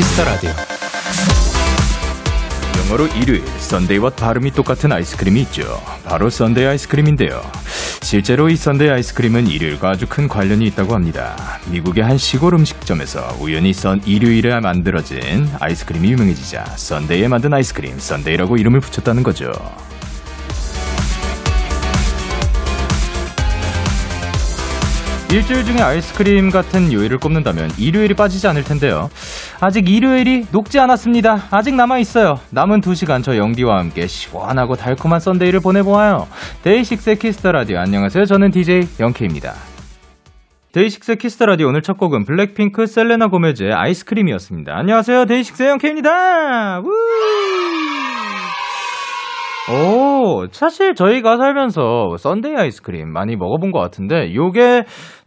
키스 더 라디오. 영어로 일요일, Sunday와 발음이 똑같은 아이스크림이 있죠. 바로 sundae 아이스크림인데요. 실제로 이 sundae 아이스크림은 일요일과 아주 큰 관련이 있다고 합니다. 미국의 한 시골 음식점에서 우연히 썬 일요일에 만들어진 아이스크림이 유명해지자 Sunday에 만든 아이스크림, sundae라고 이름을 붙였다는 거죠. 일주일 중에 아이스크림 같은 요일을 꼽는다면 일요일이 빠지지 않을 텐데요. 아직 일요일이 녹지 않았습니다. 아직 남아있어요. 남은 2시간 저 영디와 함께 시원하고 달콤한 Sunday를 보내보아요. 데이식스의 키스 더 라디오 안녕하세요. 저는 DJ 영케이입니다. 데이식스의 키스 더 라디오 오늘 첫 곡은 블랙핑크 셀레나 고메즈의 아이스크림이었습니다. 안녕하세요. 데이식스의 영케이입니다. 우! 오, 사실 저희가 살면서 sundae 아이스크림 많이 먹어본 것 같은데, 요게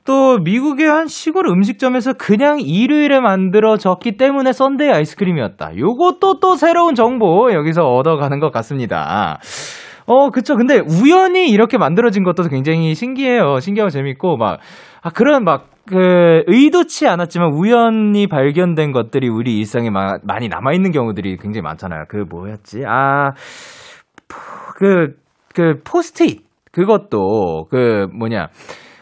또 미국의 한 시골 음식점에서 그냥 일요일에 만들어졌기 때문에 썬데이 아이스크림이었다. 요것도 또 새로운 정보 여기서 얻어가는 것 같습니다. 어, 그쵸. 근데 우연히 이렇게 만들어진 것도 굉장히 신기해요. 신기하고 재밌고, 막, 아, 그런 막, 그, 의도치 않았지만 우연히 발견된 것들이 우리 일상에 마, 많이 남아있는 경우들이 굉장히 많잖아요. 그 뭐였지? 아, 그, 그, 포스트잇. 그것도, 그, 뭐냐.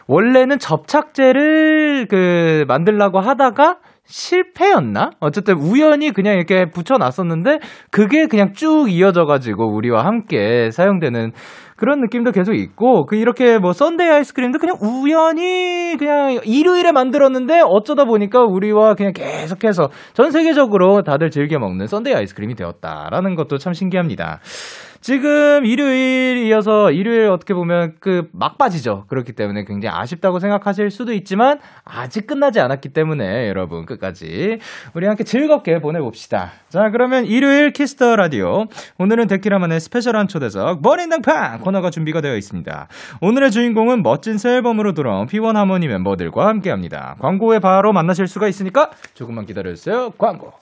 원래는 접착제를 그, 만들라고 하다가 실패였나? 어쨌든 우연히 그냥 이렇게 붙여놨었는데, 그게 그냥 쭉 이어져가지고 우리와 함께 사용되는 그런 느낌도 계속 있고, 그, 이렇게 뭐, sundae 아이스크림도 그냥 우연히 그냥 일요일에 만들었는데, 어쩌다 보니까 우리와 그냥 계속해서 전 세계적으로 다들 즐겨 먹는 sundae 아이스크림이 되었다라는 것도 참 신기합니다. 지금 일요일이어서 일요일 어떻게 보면 그 막바지죠. 그렇기 때문에 굉장히 아쉽다고 생각하실 수도 있지만 아직 끝나지 않았기 때문에 여러분 끝까지 우리 함께 즐겁게 보내봅시다. 자, 그러면 일요일 키스 더 라디오. 오늘은 데키라만의 special한 초대석 번외등판 코너가 준비가 되어 있습니다. 오늘의 주인공은 멋진 새 앨범으로 돌아온 P1 하모니 멤버들과 함께 합니다. 광고에 바로 만나실 수가 있으니까 조금만 기다려주세요. 광고.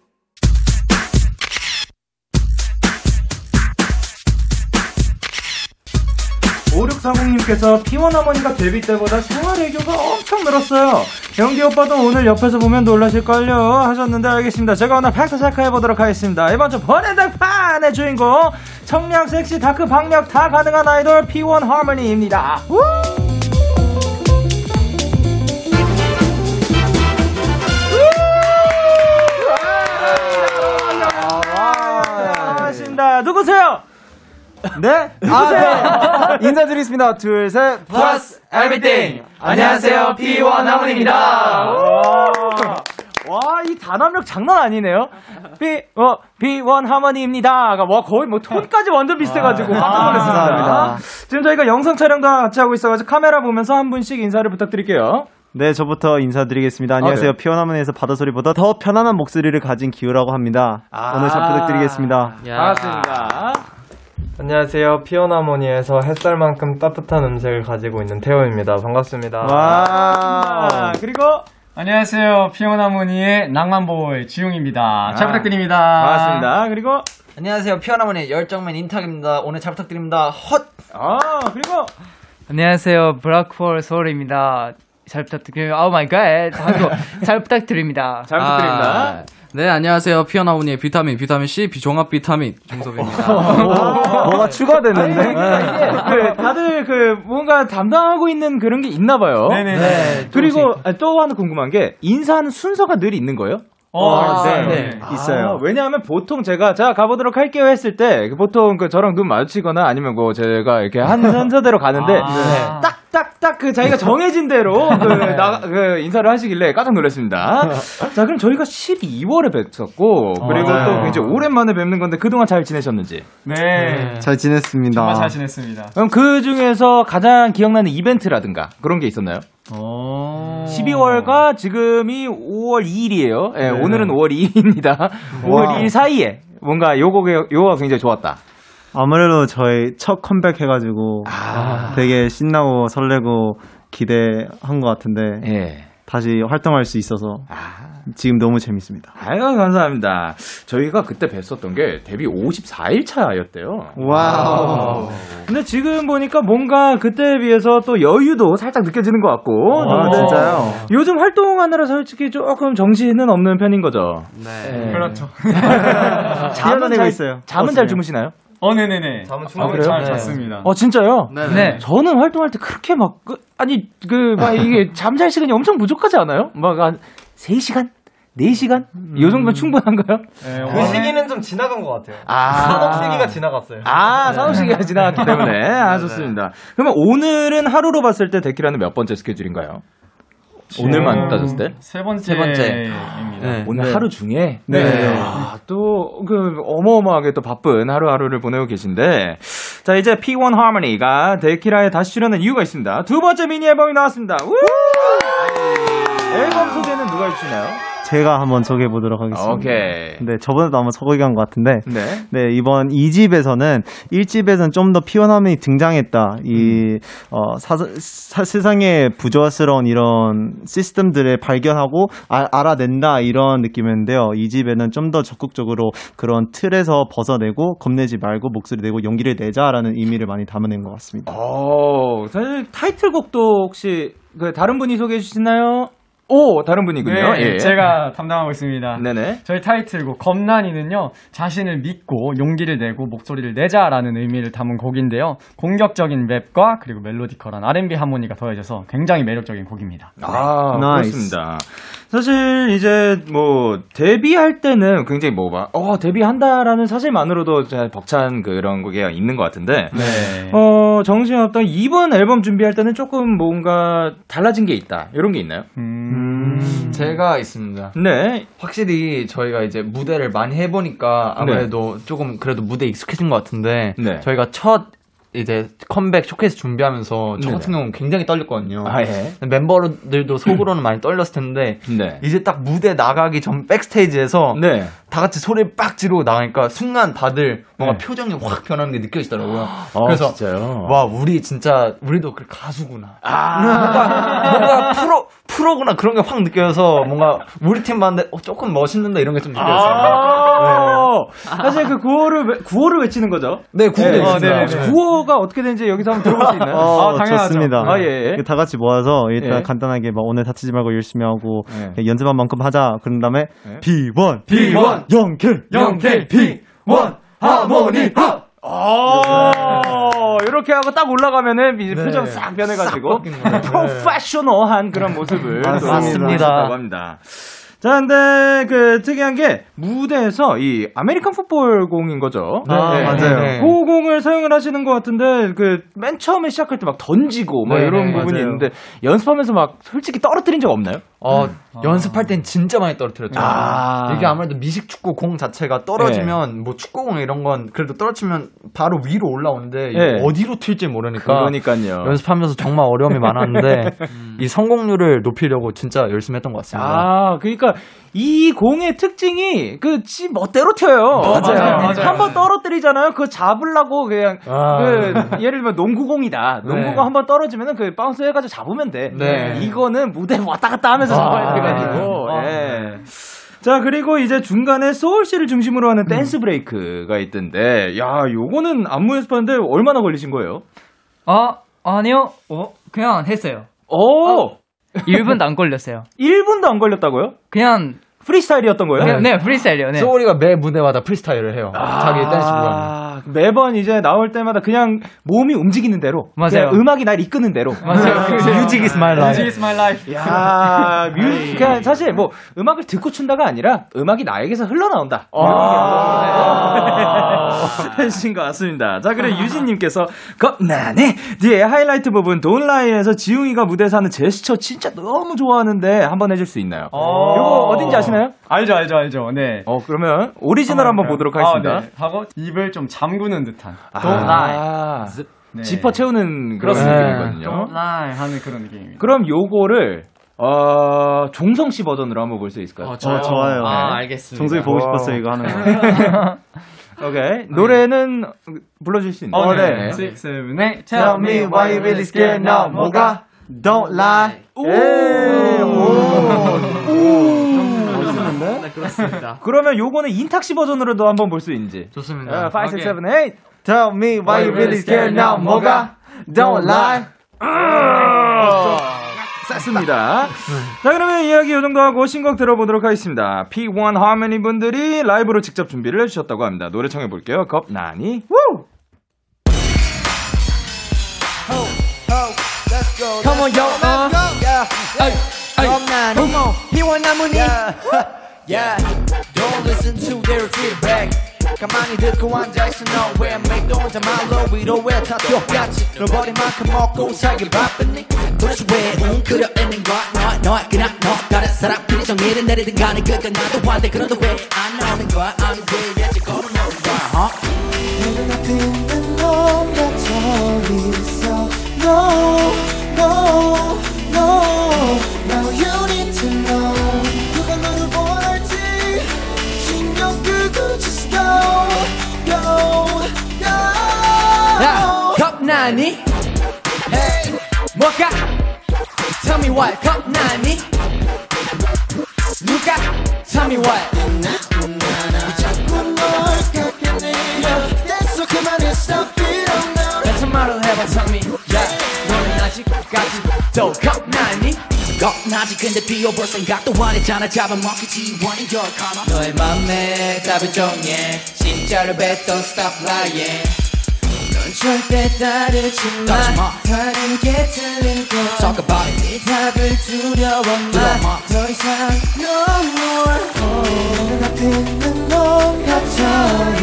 5640님께서 P1 어머니가 데뷔 때보다 생활 애교가 엄청 늘었어요. 영케이 오빠도 오늘 옆에서 보면 놀라실걸요 하셨는데 알겠습니다. 제가 오늘 fact check해보도록 하겠습니다. 이번 주 번외등판의 주인공 청량 섹시 dark 박력 다 가능한 아이돌 P1 하모니입니다. 우! 누구세요? 네? 아, 네. 인사드리겠습니다. 둘, 셋. Plus everything 안녕하세요 P1 하모니입니다 와, 이 단합력 장난 아니네요. B, 어, B1 하모니입니다. 와, 거의 뭐 톤까지 완전 비슷해가지고 깜짝 놀랐습니다. 감사합니다. 지금 저희가 영상 촬영도 같이 하고 있어가지고 카메라 보면서 한 분씩 인사를 부탁드릴게요. 네, 저부터 인사드리겠습니다. 안녕하세요. 네. 피어나문에서 바다 소리보다 더 편안한 목소리를 가진 기우라고 합니다. 오늘 잘 부탁드리겠습니다. 반갑습니다. 안녕하세요. 피원하모니에서 햇살만큼 따뜻한 음색을 가지고 있는 테오입니다. 반갑습니다. 와. 아, 그리고 안녕하세요. 피원하모니의 낭만boy 지웅입니다. 잘 아, 부탁드립니다. 반갑습니다. 그리고 안녕하세요. 피원하모니의 열정맨 인탁입니다. 오늘 잘 부탁드립니다. 헛! 아, 그리고 안녕하세요. 블랙홀 소울입니다. 잘 부탁드립니다. Oh my god. 한국 잘 부탁드립니다. 잘 부탁드립니다. 네, 안녕하세요. 피어나무니의 비타민, 비타민 C, 비종합 비타민 종섭입니다. 뭐가 추가됐는데? 그 다들 그 뭔가 담당하고 있는 그런 게 있나 봐요. 네네. 그리고 아, 또 하나 궁금한 게 인사하는 순서가 늘 있는 거예요? 어, 아, 네. 네. 있어요. 아, 왜냐하면 보통 제가 자 가보도록 할게요 했을 때그 보통 그 저랑 눈 마주치거나 아니면 뭐 제가 이렇게 한 순서대로 가는데 아. 딱 딱딱 그 자기가 정해진 대로 그, 나, 그 인사를 하시길래 깜짝 놀랐습니다. 자 그럼 저희가 12월에 뵀었고 그리고 네. 또 굉장히 오랜만에 뵙는 건데 그동안 잘 지내셨는지. 네. 잘 지냈습니다. 정말 잘 지냈습니다. 그럼 그 중에서 가장 기억나는 이벤트라든가 그런 게 있었나요? 오. 12월과 지금이 5월 2일이에요. 예, 네. 오늘은 5월 2일입니다. 5월 2일 사이에 뭔가 요거가, 요거가 굉장히 좋았다. 아무래도 저희 첫 컴백 해가지고 되게 신나고 설레고 기대한 것 같은데 예. 다시 활동할 수 있어서 지금 너무 재밌습니다. 아유, 감사합니다. 저희가 그때 뵀었던 게 데뷔 54일 차였대요. wow. 근데 지금 보니까 뭔가 그때에 비해서 또 여유도 살짝 느껴지는 것 같고. 아, 진짜요? 요즘 활동하느라 솔직히 조금 정신은 없는 편인 거죠. 네. 그렇죠. 잠은 잘, 있어요. 잠은 잘 버스는. 주무시나요? 어, 네네네. 잠은 아, 충분히 잘 네. 잤습니다. 어, 진짜요? 네. 저는 활동할 때 그렇게 막, 그, 아니, 그, 막 이게 잠잘 시간이 엄청 부족하지 않아요? 막 한 3시간? 4시간? 요 정도면 충분한가요? 네, 그 시기는 좀 지나간 것 같아요. 아. 산업 시기가 지나갔어요. 아, 산업 시기가 지나갔기 때문에. 아, 좋습니다. 그러면 오늘은 하루로 봤을 때 데키라는 몇 번째 스케줄인가요? 오늘만 따졌을 때? 세 번째. 세 번째. 입니다. 오늘 하루 중에? 네. 아, 또, 그, 어마어마하게 또 바쁜 하루하루를 보내고 계신데. 자, 이제 P1 Harmony가 데키라에 다시 출연한 이유가 있습니다. 두 번째 미니 앨범이 나왔습니다. 우! 앨범 소개는 누가 해주시나요? 제가 한번 소개해 보도록 하겠습니다. 오케이. 네, 저번에도 한번 소개한 것 같은데 네. 네, 이번 2집에서는 1집에서는 좀 더 피어남이 등장했다. 이, 어, 사, 사- 세상에 부조화스러운 이런 시스템들을 발견하고 아- 알아낸다 이런 느낌이었는데요. 2집에는 좀 더 적극적으로 그런 틀에서 벗어내고 겁내지 말고 목소리 내고 용기를 내자라는 의미를 많이 담아낸 것 같습니다. 어, 사실 타이틀곡도 혹시 그 다른 분이 소개해 주시나요? 오, 다른 분이군요. 네, 예. 제가 담당하고 있습니다. 네네. 저희 타이틀곡 겁나니는요 자신을 믿고 용기를 내고 목소리를 내자라는 의미를 담은 곡인데요 공격적인 랩과 그리고 melodical한 R&B 하모니가 더해져서 굉장히 매력적인 곡입니다. 아, nice. 그렇습니다. 사실 이제 뭐 데뷔할 때는 굉장히 뭐 막, 어, 데뷔한다라는 사실만으로도 잘 벅찬 그런 게 있는 것 같은데, 네. 어, 정신없던 이번 앨범 준비할 때는 조금 뭔가 달라진 게 있다. 이런 게 있나요? 음... 제가 있습니다. 네. 확실히 저희가 이제 무대를 많이 해보니까 아무래도 조금 그래도 무대에 익숙해진 것 같은데 네. 저희가 첫 이제 컴백 쇼케이스 준비하면서 저 네네. 같은 경우는 굉장히 떨렸거든요. 아, 예. 멤버들도 속으로는 많이 떨렸을 텐데 네. 이제 딱 무대 나가기 전 backstage에서 네. 다 같이 소리 빡 지르고 나가니까 순간 다들 뭔가 네. 표정이 확 변하는 게 느껴지더라고요. 어, 그래서 진짜요? 와 우리 진짜 우리도 그 가수구나. 아. 뭔가 뭔가 프로 프로구나 그런 게 확 느껴져서 뭔가 우리 팀 봤는데 어, 조금 멋있는다 이런 게 좀 느껴졌어요. 아, 사실 그 구호를 외- 구호를 외치는 거죠. 네, 구호도 네. 네, 네. 구호가 어떻게 되는지 여기서 한번 들어볼 수 있나요? 어, 아, 당연하죠. 좋습니다. 아, 예, 예. 다 같이 모아서 일단 예. 간단하게 막 오늘 다치지 말고 열심히 하고 예. 연습한 만큼 하자. 그런 다음에 예. B1, B1, 영킬, 영킬, B1, 하모니, 하! 어, 이렇게 하고 딱 올라가면은 이제 표정 싹 변해가지고 프로페셔널한 그런 모습을 또 맞습니다. 합니다. 자, 근데 그 특이한 게 무대에서 이 American football 공인 거죠. 아, 맞아요. 네. 그 공을 사용을 하시는 것 같은데 그 맨 처음에 시작할 때 막 던지고 막 네, 이런 네, 부분이 맞아요. 있는데 연습하면서 막 솔직히 떨어뜨린 적 없나요? 어, 연습할 땐 진짜 많이 떨어뜨렸죠. 아. 이게 아무래도 미식 축구 공 자체가 떨어지면 뭐 축구공 이런 건 그래도 떨어지면 바로 위로 올라오는데 네. 어디로 튈지 모르니까 그러니까요. 연습하면서 정말 어려움이 많았는데 이 성공률을 높이려고 진짜 열심히 했던 것 같습니다. 아, 그러니까 이 공의 특징이 그 지 멋대로 튀어요. 맞아요, 맞아요. 한 번 떨어뜨리잖아요. 그거 잡으려고 그냥 그 예를 들면 농구공이다. 농구공 네. 한번 떨어지면은 그 바운스 해가지고 잡으면 돼. 네. 이거는 무대 왔다 갔다 하면서 잡아야 돼가지고. 아. 예. 자 그리고 이제 중간에 소울씨를 중심으로 하는 dance break가 있던데, 야 요거는 안무 연습하는데 얼마나 걸리신 거예요? 아, 아니요. 어, 그냥 했어요. 오, 1분도 안 걸렸어요. 1분도 안 걸렸다고요? 그냥, 프리스타일이었던 거예요? 그냥 네, 프리스타일이요. 네. 소울이가 매 무대마다 프리스타일을 해요. 자기 댄스 부분. 아, 매번 이제 나올 때마다 그냥 몸이 움직이는 대로. 맞아요. 음악이 날 이끄는 대로. 맞아요. is my life. Music is my life. 야, 뮤, 그냥 사실 뭐 음악을 듣고 춘다가 아니라 음악이 나에게서 흘러나온다. 하신 것 같습니다. 자, 그래 유진님께서 겁나니 뒤에 하이라이트 부분 Don't lie에서 지웅이가 무대에서 하는 제스처 진짜 너무 좋아하는데 한번 해줄 수 있나요? 요거 어딘지 아시나요? 알죠, 알죠, 알죠. 네. 어 그러면 오리지널 한번 보도록 하겠습니다. 아, 네. 하고 입을 좀 잠그는 듯한. 아, 네. 지퍼 채우는 그런 그렇습니다. 느낌이거든요. Don't lie 하는 그런 느낌입니다. 그럼 요거를 어, 종섭 씨 버전으로 한번 볼 수 있을까요? 어, 좋아요. 아, 알겠습니다. 종섭이 보고 싶었어요, 이거 하는 거. 오케이. 노래는 불러줄 수 있나요? 어, 네. Six, seven, eight. Tell me why you really scared now. 뭐가? Don't lie. 오. 네, 그렇습니다. 그러면 요거는 인탁 씨 버전으로도 한번 볼 수 있는지. 좋습니다. 5, 6, 7, 8. Tell me why you really scared now. 뭐가? Don't lie. 쌌습니다. 자, 그러면 이야기 요 정도 하고 신곡 들어보도록 하겠습니다. P1 하모니 분들이 라이브로 직접 준비를 해주셨다고 합니다. 노래 청해볼게요. 겁나니. 우! Come on, yo, uh. Yeah. Hey, hey, come on. 희원나무니. Yeah. Don't listen to their feedback. 가만히 듣고 앉아있어 너왜 맥도 혼자 말로 위로해 다 똑같이? 널 버린만큼 먹고 살기 바쁘니? 도대체 왜 웅크려 있는 거야? 너, 너, 그냥 너. 다른 사람들이 정의를 내리든 간에 그건 나도 한데 그런데 왜안 나오는 거야? 아니 왜 예측 걸어놓는 거야 huh? 야, 겁나 니? Hey, 뭐가? Tell me what, 겁나니? 누가? Tell me what? 같은 말을 해봐, tell me yeah. 너는 아직까지 또 겁나니? 겁나지 근데 비워볼 생각도 안 했잖아 잡아먹기 원인 your karma 너의 맘에 답을 정해 진짜를 뱉던 stop lying 넌 절대 따르지 마 다른 게 틀린 거 Talk about it 네 답을 두려워 마더 이상 No more oh, 앞에 있는 넌 갇혀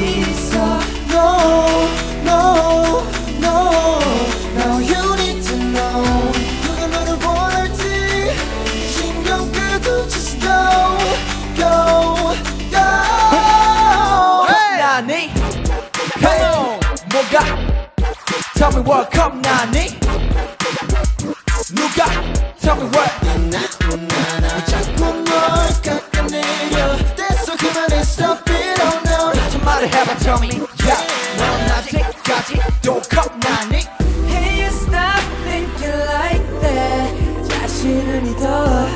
있어 No No No Now you need to know 누가 너를 원할지 신경 끄고 just Go Go Tell me what 겁나니 누가 Tell me what 자꾸 널 깎아내려 됐어 그만해 Stop it oh no 저 말을 해봐 Tell me yeah 넌 아직까지 또 겁나니 Hey you stop thinking like that 자신을 믿어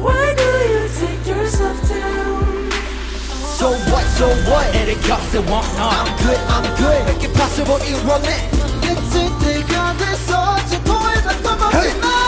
Why do you take yourself down So what, so what? 애를 겹세 want I'm good, I'm good Make it possible 이뤄 Hey.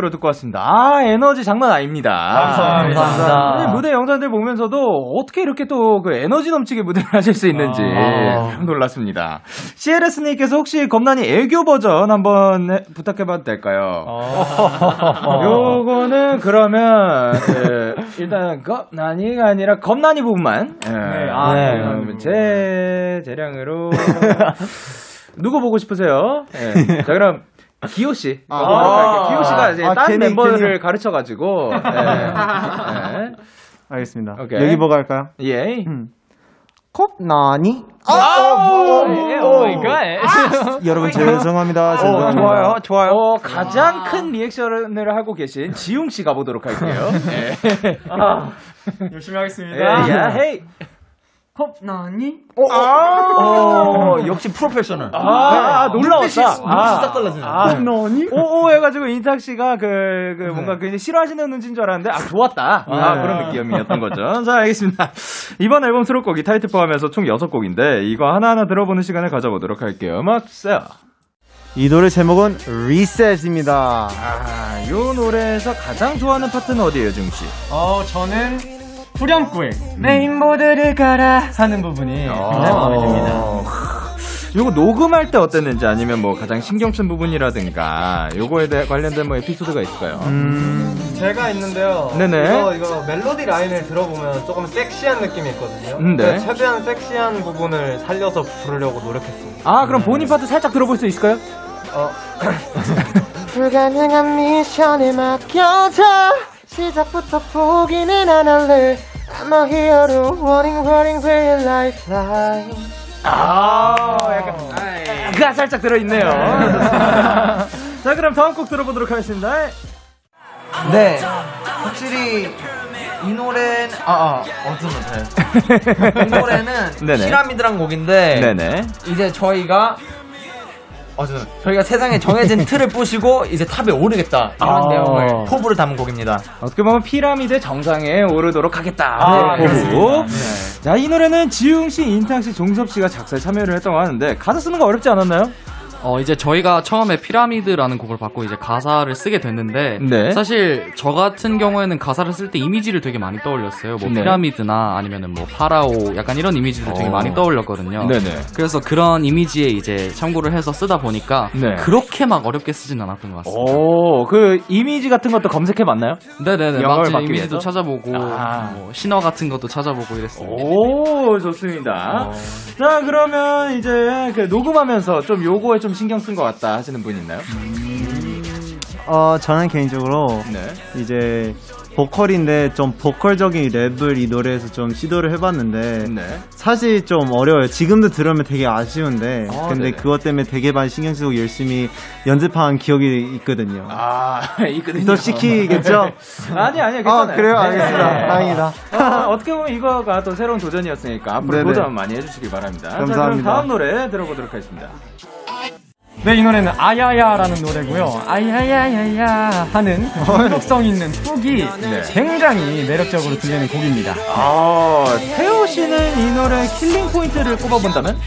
라이브로 듣고 왔습니다. 아, 에너지 장난 아닙니다. 감사합니다. 네, 무대 영상들 보면서도 어떻게 이렇게 또 그 에너지 넘치게 무대를 하실 수 있는지 참 놀랐습니다. CLS님께서 혹시 겁나니 애교 버전 한번 해- 부탁해봐도 될까요? 요거는 그러면 예, 일단 겁나니가 아니라 겁나니 부분만 예, 아, 네, 제 재량으로 누구 보고 싶으세요? 예. 자 그럼 기호 씨. 아. 기호 씨가 이제 아, 다른 괜히, 멤버를 괜히. 가르쳐가지고. 예. 알겠습니다. 오케이. 여기 뭐가 할까요? 예. 겁나니? 예, oh my god. 여러분 죄송합니다. 죄송합니다. 좋아요, 좋아요. 어, 가장 큰 리액션을 하고 계신 지웅 씨 가보도록 할게요. 예. 열심히 예, 하겠습니다. 야, 헤이. 헛나니? 어, 역시 프로페셔널. 아, 아, 놀라웠다. 눈빛이, 눈빛이 딱 달라지네. 아, 너니? 오 오 해가지고 인탁 씨가 그, 그 뭔가 굉장히 싫어하시는 눈치인 줄 알았는데 아 좋았다. 아, 네. 그런 느낌이었던 거죠. 자 알겠습니다. 이번 앨범 수록곡이 타이틀 포함해서 총 6곡인데 이거 하나하나 들어보는 시간을 가져보도록 할게요. 음악 주세요. 이 노래 제목은 리셋입니다. 아, 요 노래에서 가장 좋아하는 파트는 어디예요, 중 씨? 어, 저는 후렴구에 레인보드를 깔아 하는 부분이 굉장히 마음에 듭니다. 어, 요거 녹음할 때 어땠는지 아니면 뭐 가장 신경 쓴 부분이라든가 요거에 대해 관련된 뭐 에피소드가 있을까요? 제가 있는데요. 네네. 이거, 이거 멜로디 라인을 들어보면 조금 섹시한 느낌이 있거든요. 음, 네. 최대한 섹시한 부분을 살려서 부르려고 노력했습니다. 아, 그럼 본인 파트 살짝 들어볼 수 있을까요? 어, 불가능한 미션에 맡겨져 시작부터 포기는 안 할래 I'm a hero running running real lifeline 아, 약간 가 살짝 들어있네요. 자, 그럼 다음 곡 들어보도록 하겠습니다. 네. 확실히 이 노래는 아, 아 어떤 노래? 이 노래는. 피라미드란 곡인데 네네. 이제 저희가 어, 저, 저희가 세상에 정해진 틀을 부시고 이제 탑에 오르겠다 이런 아. 내용을 포부를 담은 곡입니다. 어떻게 보면 피라미드 정상에 오르도록 하겠다. 아, 네, 그렇습니다. 곡. 자, 이 노래는 지웅 씨, 인탁 씨, 종섭 씨가 작사에 참여를 했다고 하는데 가사 쓰는 거 어렵지 않았나요? 어, 이제 저희가 처음에 피라미드라는 곡을 받고 이제 가사를 쓰게 됐는데 네. 사실 저 같은 경우에는 가사를 쓸 때 이미지를 되게 많이 떠올렸어요. 뭐 네. 피라미드나 아니면은 뭐 파라오 약간 이런 이미지를 되게 어. 많이 떠올렸거든요. 네네. 그래서 그런 이미지에 이제 참고를 해서 쓰다 보니까 네. 그렇게 막 어렵게 쓰진 않았던 것 같습니다. 오, 그 이미지 같은 것도 검색해 봤나요? 네네네. 영감을 마치 받기 이미지도? 찾아보고 아. 뭐 신화 같은 것도 찾아보고 이랬습니다. 오, 좋습니다. 자, 그러면 이제 그 녹음하면서 좀 요거에 좀 신경 쓴 것 같다 하시는 분 있나요? 어, 저는 개인적으로 네. 이제 보컬인데 좀 보컬적인 랩을 이 노래에서 좀 시도를 해봤는데 네. 사실 좀 어려워요. 지금도 들으면 되게 아쉬운데 아, 근데 네네. 그것 때문에 되게 많이 신경 쓰고 열심히 연습한 기억이 있거든요. 아, 이거든요. 또 시키겠죠? 아니, 아니요, 아, 괜찮아요. 그래요? 네. 알겠습니다. 다행이다. 어, 어떻게 보면 이거가 또 새로운 도전이었으니까 앞으로 네네. 도전 많이 해주시기 바랍니다. 자, 그럼 감사합니다. 다음 노래 들어보도록 하겠습니다. 네, 이 노래는 아야야라는 노래고요. 아야야야야 하는 중독성 있는 hook이 네. 굉장히 매력적으로 들리는 곡입니다. 아, 태호 씨는 이 노래 killing point를 꼽아본다면?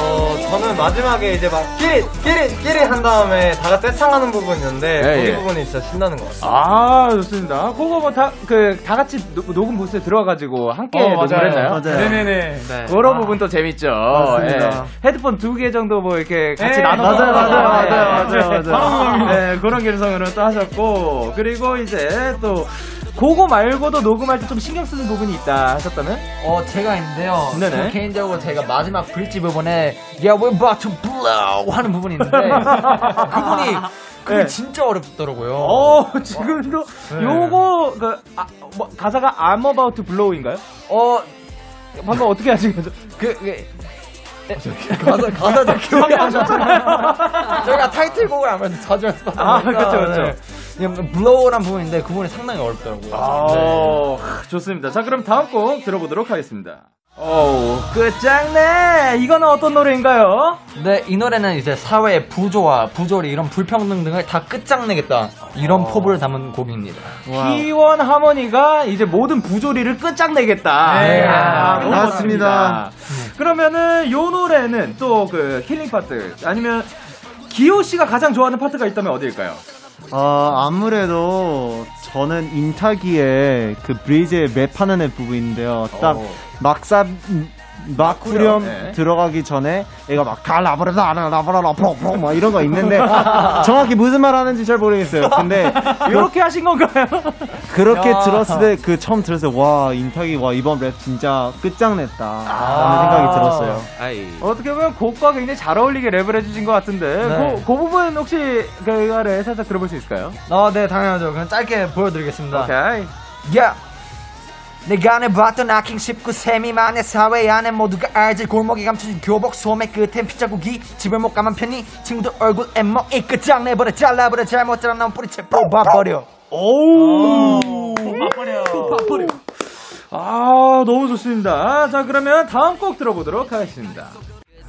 어, 저는 마지막에 이제 막 끼리, 끼리, 끼리 한 다음에 다 같이 떼창하는 부분이 있는데 예, 거기 예. 부분이 진짜 신나는 것 같아요. 아, 좋습니다. 그거 뭐 다, 그, 다 같이 노- 녹음 부스에 들어가가지고 함께 녹음을 했나요? 맞아요. 네네네. 그런 부분도 재밌죠. 맞습니다. 예. 헤드폰 두 개 정도 뭐 이렇게 같이 예, 나눠 맞아요, 맞아요, 맞아요, 맞아요, 네. 맞아요. 네, 그런 감성으로 또 하셨고 그리고 이제 또 그거 말고도 녹음할 때 좀 신경 쓰는 부분이 있다 하셨다면? 어 제가 있는데요. 네네. 저 개인적으로 제가 마지막 브릿지 부분에 Yeah we're about to blow 하는 부분이 있는데 그분이 그게 네. 진짜 어렵더라고요. 어, 지금도 요거 그 아, 뭐, 가사가 I'm about to blow인가요? 어 방금 어떻게 하신 거죠? 그, 그 가사 가사 잘 기억이 안 나. 저희가 타이틀곡을 아무래도 자주 연습하다 아, 보니까 그쵸, 그쵸. 네. 블로우란 부분인데 그 부분이 상당히 어렵더라고요. 아, 좋습니다. 자, 그럼 다음 곡 들어보도록 하겠습니다. 어우, 끝장내! 이거는 어떤 노래인가요? 네, 이 노래는 이제 사회의 부조와 부조리 이런 불평등 등을 다 끝장내겠다 이런 포부를 담은 곡입니다. 피원하모니가 이제 모든 부조리를 끝장내겠다. 네. 아, 너무 맞습니다. 멋집니다. 그러면은 요 노래는 또그 killing part 아니면 기호 씨가 가장 좋아하는 파트가 있다면 어디일까요? 어, 아무래도 저는 인탁이의 그 브리즈에 랩하는 애 부분인데요. 딱 어. 막사 막 후렴 네. 들어가기 전에 얘가 막 갈라버려다 라버라라 프로프로 막 이런 거 있는데 정확히 무슨 말 하는지 잘 모르겠어요. 근데 이렇게 하신 건가요? 그렇게 야. 들었을 때 그 처음 들었을 때 와 인타기 와 이번 랩 진짜 끝장냈다 아. 라는 생각이 들었어요. 아이. 어떻게 보면 곡과 굉장히 잘 어울리게 랩을 해주신 것 같은데 네. 그, 그 부분 혹시 그 아래 살짝 들어볼 수 있을까요? 어, 네, 당연하죠. 그냥 짧게 보여드리겠습니다. 오케이. 야! 내가 내봤던 아킹 19 세 미만의 사회 안에 모두가 알지 골목에 감춰진 교복 소매 끝엔 핏자국이 집을 못 가면 편히 친구들 얼굴에 먹이 끝장내버려 잘라버려 잘못 자라 나온 뿌리채 뽑아버려 오. 아, 너무 좋습니다. 자, 그러면 다음 곡 들어보도록 하겠습니다.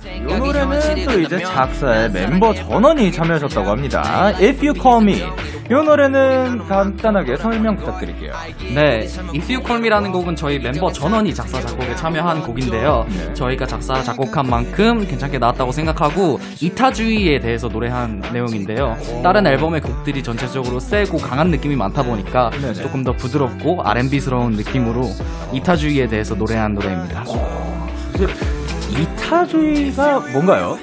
이 노래 는또 이제 작사의 멤버 전원이 참여하셨다고 합니다. If You Call Me. 이 노래는 간단하게 설명 부탁드릴게요. 네, If You Call Me라는 곡은 저희 멤버 전원이 작사 작곡에 참여한 곡인데요. 저희가 작사 작곡한 만큼 괜찮게 나왔다고 생각하고 이타주의에 대해서 노래한 내용인데요. 다른 앨범의 곡들이 전체적으로 세고 강한 느낌이 많다 보니까 조금 더 부드럽고 R&B스러운 느낌으로 이타주의에 대해서 노래한 노래입니다. 이타주의가 뭔가요?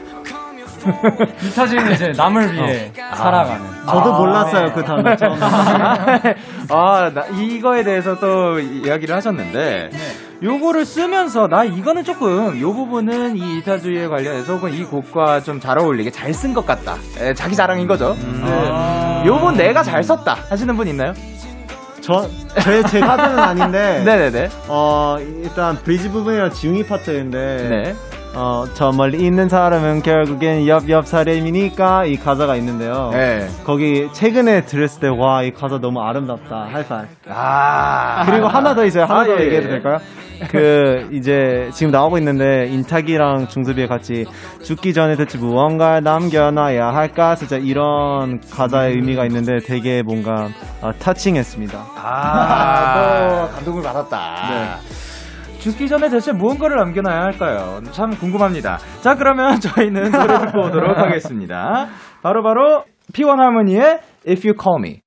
이타주의는 이제 남을 위해 살아가는. 저도 몰랐어요 그 단어. 아, 나 이거에 대해서 또 이야기를 하셨는데, 요거를 쓰면서, 나 이거는 조금, 요 부분은 이 이타주의에 관련해서 혹은 이 곡과 좀 잘 어울리게 잘 쓴 것 같다. 에, 자기 자랑인 거죠. 네. 요번 내가 잘 썼다. 하시는 분 있나요? 저 제 제 카드는 아닌데. 네네네. 어 일단 브리지 부분이랑 지웅이 파트인데. 네. 어, 저 멀리 있는 사람은 결국엔 옆옆 사람이니까 이 가사가 있는데요. 네. 거기 최근에 들었을 때 와 이 가사 너무 아름답다 하이파이. 아. 그리고 하나 더 있어요. 하나 아, 더 예, 얘기해도 예. 될까요? 그 이제 지금 나오고 있는데 인탁이랑 중수비에 같이 죽기 전에 대체 무언가 남겨놔야 할까 진짜 이런 가사의 의미가 있는데 되게 뭔가 어, 터칭했습니다. 아, 또 감동을 받았다. 죽기 전에 대체 무언가를 남겨놔야 할까요? 참 궁금합니다. 자, 그러면 저희는 노래 듣고 오도록 하겠습니다. 바로바로 P1 하모니의 If You Call Me.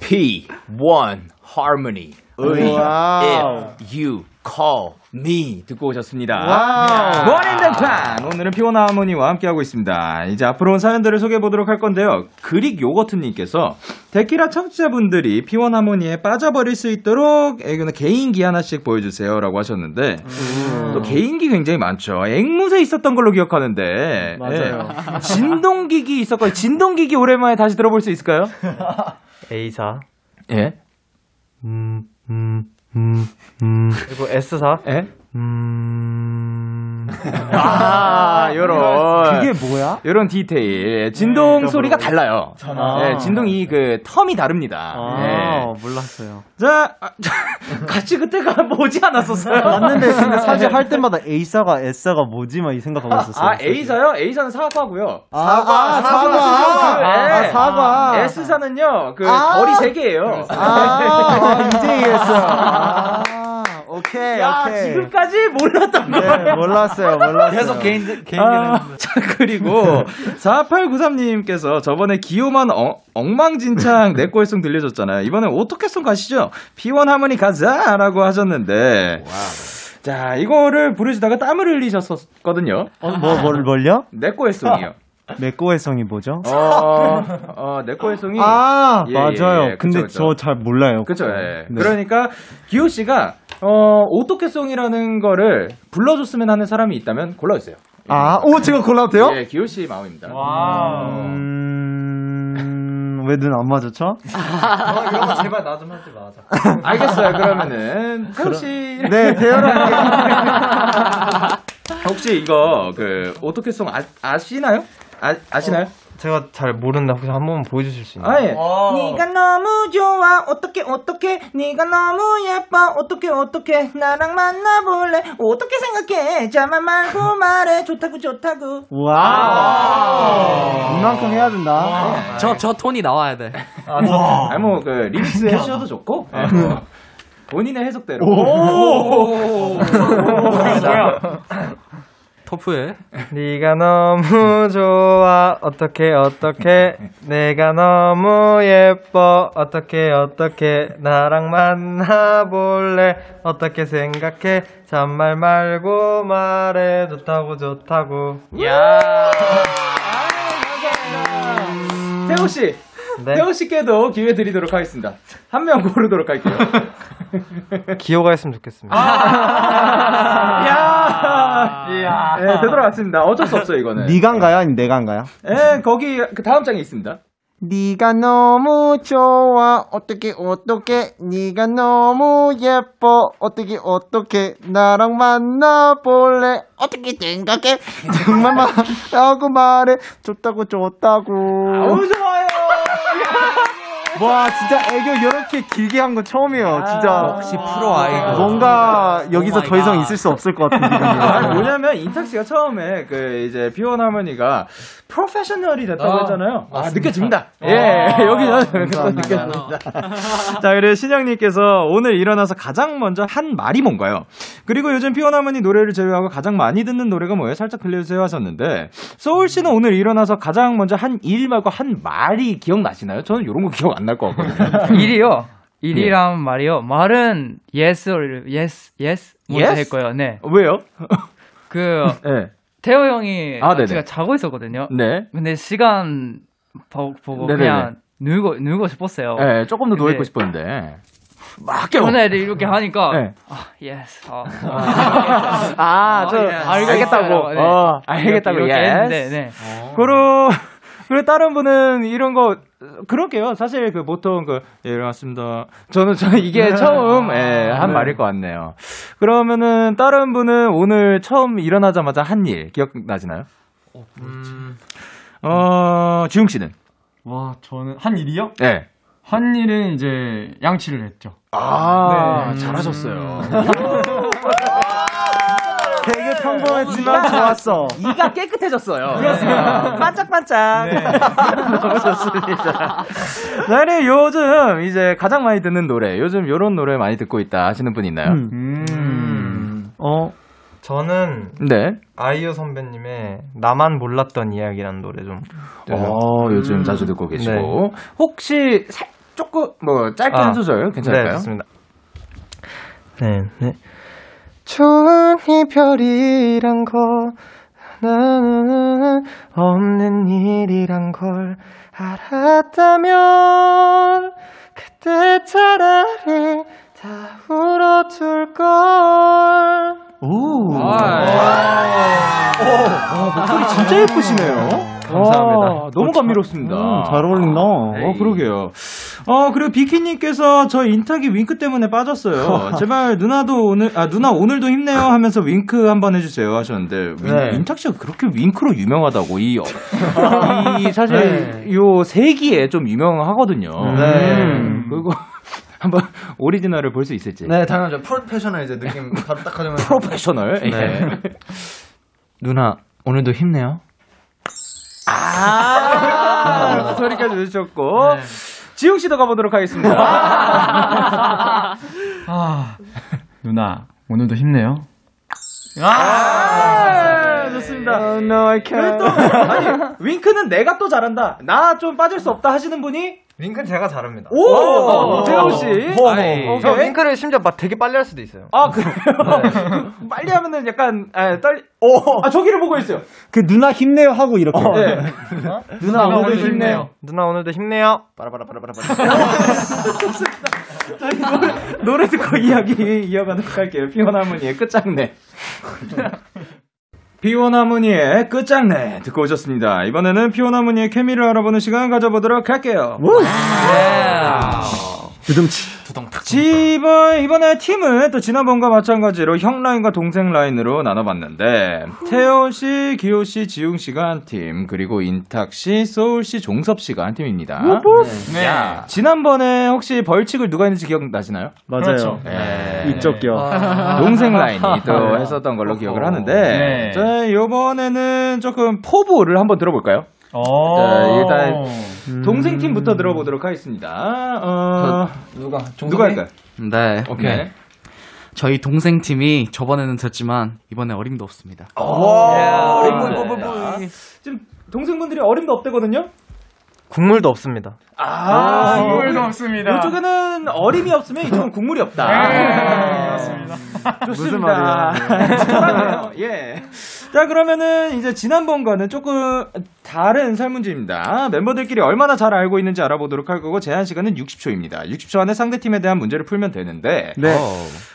P1 Harmony. 의, wow. If You Call Me. 듣고 오셨습니다. Wow. 본인등판! 오늘은 P1 하모니와 함께하고 있습니다. 이제 앞으로 온 사연들을 소개해 보도록 할 건데요. 그릭 요거트님께서 데키라 청취자분들이 P1 하모니에 빠져버릴 수 있도록 개인기 하나씩 보여주세요. 라고 하셨는데, 또 개인기 굉장히 많죠. 앵무새 있었던 걸로 기억하는데, 맞아요. 예. 진동기기 있었거든요. 진동기기 오랜만에 다시 들어볼 수 있을까요? A사 예. 음, 음, 음, 음. 그리고 S사 예? 음. 아, 요런. 그게 뭐야? 요런 디테일. 진동 소리가 달라요. 아. 예, 진동이 그 텀이 다릅니다. 아, 예. 몰랐어요. 자, 아, 자, 같이 그때가 뭐지 않았었어요? 맞는데 근데 사실 할 때마다 A사가 S사가 뭐지 막 이 생각하고 있었어요. 아, A사요? A사는 사과고요. 아, 아, 사과. 아, 예. 사과. S사는요, 그, 아. 벌이 세 개예요. 아, 아, 이제 이해했어요. 아, 오케이, 야, 오케이. 지금까지 몰랐던 네, 거예요. 몰랐어요, 몰랐어요. 계속 개인 개인 아, 자, 그리고 4893님께서 저번에 기호만 엉, 엉망진창 내꺼의송 들려줬잖아요. 이번에 어떻게 송 가시죠? P1 하모니 가자! 라고 하셨는데. 자, 이거를 부르시다가 땀을 흘리셨었거든요. 어, 뭐, 뭘, 뭘요? 내꺼의 송이요. 맥고의 성이 뭐죠? 어, 어, 내꺼의 송이. 아, 예, 맞아요. 예, 예. 근데. 저 잘 몰라요. 그쵸, 예. 네. 그러니까, 기호 씨가, 어, 오토케송이라는 거를 불러줬으면 하는 사람이 있다면 골라주세요. 아, 오, 제가 골라도 돼요? 예, 기호 씨 마음입니다. 음, 왜 눈 안 마주쳐? 어, 이런 거 제발 나 좀 하지 마자. 알겠어요. 그러면은 태호 씨. 네, 태연아. 혹시 이거 그 오토캐송 아, 아시나요? 아, 아시나요? 제가 잘 모르는데 혹시 한 번만 보여주실 수 있나요? 아 예. 네가 너무 좋아 어떻게 어떻게 네가 너무 예뻐 어떻게 어떻게 나랑 만나볼래 어떻게 생각해 자만 말고 말해 좋다고 좋다고 와. 이만큼 해야 된다. 저, 저 톤이 나와야 돼. 아니 뭐그 리믹스 해주셔도 좋고 예, 뭐 본인의 해석대로 뭐야? 터프해. 네가 너무 좋아. 어떻게 어떻게? 내가 너무 예뻐. 어떻게 어떻게? 나랑 만나 볼래? 어떻게 생각해? 잔말 말고 말해 좋다고 좋다고. 야! 태호 씨. 네? 태호 씨께도 기회 드리도록 하겠습니다. 한 명 고르도록 할게요. 기호가 했으면 좋겠습니다. 야 예, 되돌아왔습니다. 어쩔 수 없어요 이거는. 니가인가요? 아니면 내가인가요? 예, 거기 그 다음 장에 있습니다. 네가 너무 좋아 어떻게 어떻게? 네가 너무 예뻐 어떻게 어떻게? 나랑 만나볼래? 어떻게 생각해? 정말 말하고 말해. 좋다고 좋다고. 너무 좋아요. 와 진짜 애교 이렇게 길게 한 건 처음이에요. 진짜 역시 프로 아이돌. 뭔가 여기서 더 이상 갓. 있을 수 없을 것 같은 아니, 기분이에요. 뭐냐면 인탁 씨가 처음에 그 이제 비원 하모니가 프로페셔널이 됐다고 아, 했잖아요. 아. 느껴집니다. 아, 예, 감사합니다. 느껴집니다. 자, 그리고 신영님께서 오늘 일어나서 가장 먼저 한 말이 뭔가요? 그리고 요즘 비원 하모니 노래를 제외하고 가장 많이 듣는 노래가 뭐예요? 살짝 들려주세요 하셨는데 소울 씨는 오늘 일어나서 가장 먼저 한 일 말고 한 말이 기억나시나요? 저는 이런 거 기억 안날 것 같거든요. 일이요. 일이란 말이요. 말은 yes or yes, yes 먼저 Yes? 했고요. 네. 왜요? 그 네. 태호 형이 아. 제가 자고 있었거든요. 네. 근데 시간 보, 네네네. 그냥 누고 누고 싶었어요. 네, 조금 더 근데 누워 있고 싶었는데. 막 깨워. 오늘 이렇게 하니까 네. 아, yes. 아, 아, 저 예, 알고 알겠다고. 있어요. 네. 어, 알겠다고. 이렇게, 예. 이렇게 했는데, 네. 그리고 그리고 다른 분은 이런 거 그럴게요. 사실 그 보통 그 예, 일어났습니다. 저는 저는 이게 처음 예, 한 네. 말일 것 같네요. 그러면은 다른 분은 오늘 처음 일어나자마자 한 일 기억나시나요? 음, 어, 지웅 씨는? 와, 저는 한 일이요? 네. 한 일은 이제 양치를 했죠. 아, 네. 잘하셨어요. 평범했지만 좋았어. 이가 깨끗해졌어요. 그렇습니다. 반짝반짝. 너무 좋습니다. 나는 요즘 이제 가장 많이 듣는 노래, 요즘 요런 노래 많이 듣고 있다 하시는 분 있나요? 음. 어, 저는 네. 아이유 선배님의 나만 몰랐던 이야기라는 노래 좀. 어, 요즘 자주 듣고 계시고. 혹시 살, 조금, 뭐, 짧게 한 소절 괜찮을까요? 네, 좋습니다. 네, 네. 좋은 이별이란 거 나는 없는 일이란 걸 알았다면 그때 차라리 다 울어둘 걸. 오. 목소리 진짜 예쁘시네요. 감사합니다. 와, 너무 감미롭습니다. 음, 잘 어울린다. 어, 그러게요. 어, 그리고 비키님께서 저 인탁이 윙크 때문에 빠졌어요. 제발 누나도 오늘, 아, 누나 오늘도 힘내요 하면서 윙크 한번 해주세요 하셨는데, 윈, 네. 인탁 씨가 그렇게 윙크로 유명하다고, 이, 어, 이 사실, 네. 요 세기에 좀 유명하거든요. 네. 음, 그리고 한번 오리지널을 볼 수 있을지. 네, 당연하죠. 프로페셔널 이제 느낌 바로 딱 가져면 프로페셔널. 예. 네. 누나, 오늘도 힘내요. 아, 소리까지 내주셨고. 지웅 씨도 가보도록 하겠습니다. 아, 누나, 오늘도 힘내요. 아, 좋습니다. no, I 그리고 또, 아니, 윙크는 내가 또 잘한다. 나 좀 빠질 수 없다 하시는 분이, 윙크는 제가 잘합니다. 오! 태호 씨. 아이, 저 오케이. 윙크를 심지어 막 되게 빨리 할 수도 있어요. 아, 그래요? 그 빨리 하면은 약간, 아, 떨리, 오! 아, 저기를 보고 있어요. 그 누나 힘내요 하고 이렇게. 네. 누나 오늘도 힘내요. 누나 오늘도 힘내요. 저희 노래, 노래 듣고 이야기 이어가도록 할게요. 피원 하모니의 끝장내. 피원 하모니의 끝장내 듣고 오셨습니다. 이번에는 피원 하모니의 케미를 알아보는 시간 가져보도록 할게요. 두둥치. 이번, 이번에 팀은 또 지난번과 마찬가지로 형 라인과 동생 라인으로 나눠봤는데, 태연 씨, 기호 씨, 지웅 씨가 한 팀, 그리고 인탁 씨, 소울 씨, 종섭 씨가 한 팀입니다. 네. 야, 지난번에 혹시 벌칙을 누가 했는지 기억나시나요? 맞아요. 그렇죠. 네. 이쪽 겨. 동생 라인이 또 했었던 걸로 기억을 하는데, 네. 자, 이번에는 조금 포부를 한번 들어볼까요? 오. 자, 일단 동생 팀부터 들어보도록 하겠습니다. 어, 누가 누가 할까요? 네. 오케이. 네. 저희 동생 팀이 저번에는 졌지만 이번에 어림도 없습니다. 어림도 지금 동생분들이 어림도 없대거든요? 국물도 없습니다. 아, 국물도 없습니다. 이쪽에는 어림이 없으면 이쪽은 국물이 없다. 네, 맞습니다. 무슨 말이에요? 예. 자, 그러면은 이제 지난번과는 조금 다른 설문지입니다. 멤버들끼리 얼마나 잘 알고 있는지 알아보도록 할 거고 제한 시간은 60초입니다. 60초 안에 상대 팀에 대한 문제를 풀면 되는데 네.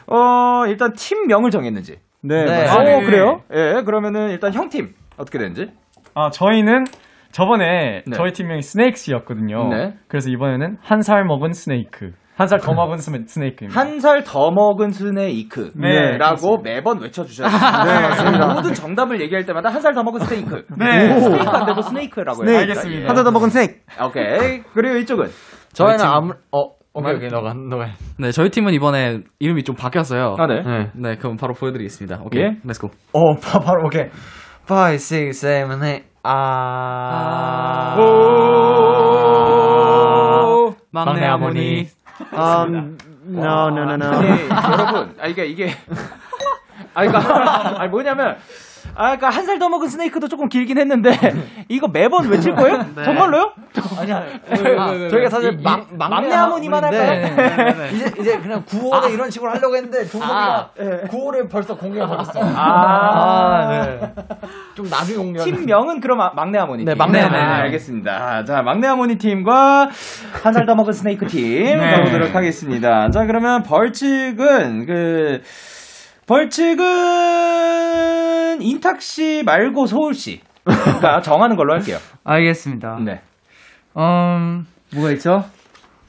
어, 일단 팀명을 정했는지. 네. 네. 어, 네. 그래요? 예. 그러면은 일단 형팀 어떻게 되는지? 아, 저희는 저번에 네. 저희 팀명이 snake였거든요. 네. 그래서 이번에는 한 살 먹은 snake. 한 살 더 먹은 sna- snake입니다. 한 살 더 먹은 snake. 네, 라고 매번 외쳐주셔야 됩니다. 네. 모든 정답을 얘기할 때마다 한 살 더 먹은 스테이크. 네. 스테이크 안 되고 snake라고 해요. 알겠습니다. 한 살 더 먹은 snake. 오케이. 그리고 이쪽은 저희는 팀- 아무 어 오케이 오케이 너가 너가 해. 네, 저희 팀은 이번에 이름이 좀 바뀌었어요. 아, 네. 네. 네, 그럼 바로 보여드리겠습니다. 오케이, 예. Let's go. 어 바, 바로 오케이. 5 6 7 8 아. 막내 하모니. Um, no, no, no, no. 아니, 여러분, 아, 이게, 이게. 아, 그니까, 아니, 뭐냐면, 아, 그니까, 한 살 더 먹은 snake도 조금 길긴 했는데, 이거 매번 외칠 거예요? 정말로요? 아니야. 저희가 사실 이- 막 이- 막내 막내 하모니만 하모니인데 할까요? 이제 이제 그냥 9월에 이런 식으로 하려고 했는데 종국이가 9월에 벌써 공개해 버렸어요. 아, 네. 좀 나중에 공개. 팀명은 그럼 아- 막내 하모니. 네, 막내 팀. 하모니. 알겠습니다. 자, 막내 하모니 팀과 한 살 더 먹은 스네이크 팀 네. 가보도록 하겠습니다. 자, 그러면 벌칙은 그 벌칙은 인탁 씨 말고 소울 씨가 정하는 걸로 할게요. 알겠습니다. 네. 음, 뭐가 있죠?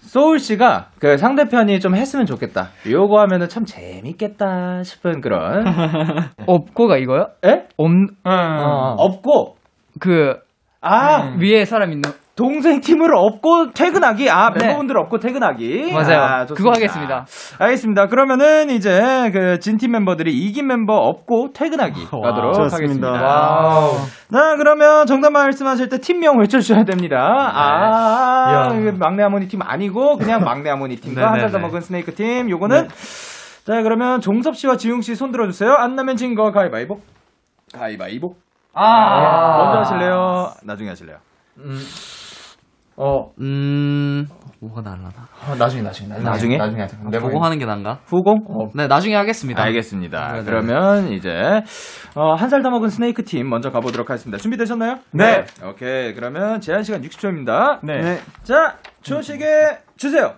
소울 씨가 그 상대편이 좀 했으면 좋겠다. 요거 하면은 참 재밌겠다 싶은 그런 없고가 이거요? 에? 업, 어. 업고 그, 아 위에 사람 있는, 동생 팀을 업고 퇴근하기. 아, 네. 멤버분들 업고 퇴근하기. 맞아요. 아, 그거 좋습니다. 하겠습니다. 알겠습니다. 그러면은 이제 그 진팀 멤버들이 이긴 멤버 업고 퇴근하기 가도록 좋습니다. 하겠습니다. Wow. 자, 그러면 정답 말씀하실 때 팀명 외쳐주셔야 됩니다. 아, 야. 이게 막내 하모니 팀 아니고 그냥 막내 하모니 팀과 네, 한 네, 살더 네. 먹은 스네이크 팀. 요거는 자, 그러면 종섭 씨와 지웅 씨 손 들어주세요. 안 나면 진 거 가위바위보. 가위바위보. 아. 먼저 하실래요? 나중에 하실래요? 어 음, 뭐가 날라나? 어, 나중에 나중에 나중에 나중에? 나중에 하자. 내 보고 하는 게 난가? 후공? 네, 나중에 하겠습니다. 알겠습니다. 네, 네. 그러면 이제 어, 한 살 더 먹은 snake 팀 먼저 가보도록 하겠습니다. 준비되셨나요? 네. 오케이. 그러면 제한 시간 60초입니다. 네. 자, 초시계 주세요.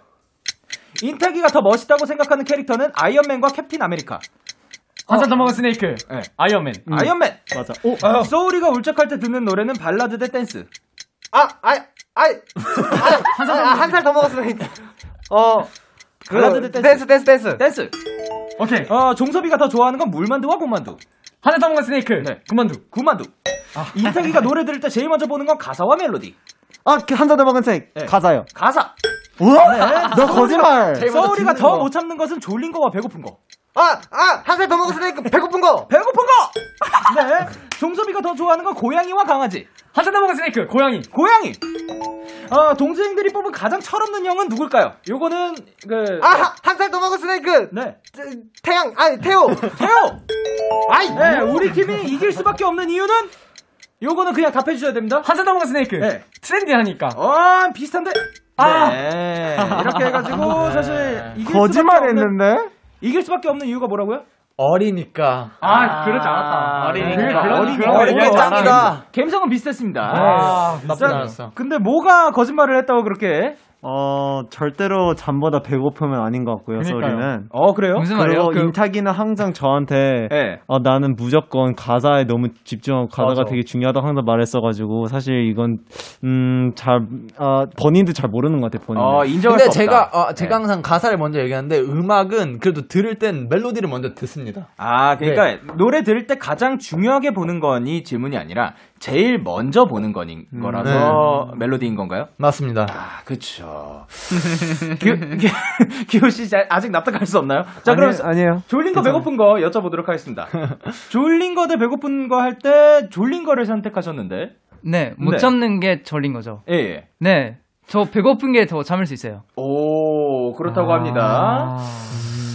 인탁이가 더 멋있다고 생각하는 캐릭터는 아이언맨과 캡틴 아메리카. 한 살 더 먹은 snake. 네. 아이언맨. 아이언맨. 맞아. 오, 소울이가 울적할 때 듣는 노래는 발라드 대 댄스. 아, 아이, 아이, 한살 더 먹었으면. 어, 그, 댄스, 댄스, 댄스. 댄스. 오케이. 어, 종섭이가 더 좋아하는 건 물만두와 군만두. 한 살 더 먹은 snake. 네. 군만두. 군만두. 인탁이가 노래 들을 때 제일 먼저 보는 건 가사와 멜로디. 아, 한 살 더 먹은 snake. 네. 가사요. 가사. 우와! 너 거짓말! 소울이가 더 못 참는 것은 졸린 거와 배고픈 거. 아, 아, 한 살 더 먹었으니까 배고픈 거. 배고픈 거! 네. 종섭이가 더 좋아하는 건 고양이와 강아지. 한 살 더 먹은 snake. 고양이. 고양이. 어, 동생들이 뽑은 가장 철없는 형은 누굴까요? 요거는, 그. 아, 한 살 더 먹었으니까 네. 태양, 아니, 태호. 태호! 아이, 네, 우리 팀이 이길 수밖에 없는 이유는? 요거는 그냥 답해 주셔야 됩니다. 한잔 더 먹은 스네이크. 네. 트렌디하니까. 어, 비슷한데? 아! 네. 이렇게 해가지고, 사실, 이길 수밖에 거짓말 없는, 했는데? 이길 수밖에 없는 이유가 뭐라고요? 어리니까. 아, 그러지 않았다. 어리니까. 어리니까. 어리니까. 감성은 비슷했습니다. 아, 나쁘지 자, 않았어. 근데 뭐가 거짓말을 했다고 그렇게 해? 어, 절대로 잠보다 배고프면 아닌 것 같고요, 그러니까요. 소리는. 어, 그래요? 무슨 말이에요? 그리고 그, 인타기는 항상 저한테 네. 어, 나는 무조건 가사에 너무 집중하고 가사가 맞아. 되게 중요하다고 항상 말했어가지고 사실 이건 음잘 어, 본인도 잘 모르는 것 같아요 본인. 어, 인정할 근데 수 제가 없다. 어, 제가 항상 가사를 먼저 얘기하는데 음악은 그래도 들을 땐 멜로디를 먼저 듣습니다. 아, 그러니까 노래 들을 때 가장 중요하게 보는 거니 질문이 아니라 제일 먼저 보는 거니 거라서 멜로디인 건가요? 맞습니다. 아, 그쵸. 기, 기, 기호 씨 자- 아직 납득할 수 없나요? 자, 그럼 아니, 아니에요. 졸린 거 배고픈 거 여쭤보도록 하겠습니다. 졸린 거 대 배고픈 거 할 때 졸린 거를 선택하셨는데. 네, 못 네. 참는 게 절린 거죠. 예, 예. 네. 저 배고픈 게더 참을 수 있어요. 오, 그렇다고 합니다.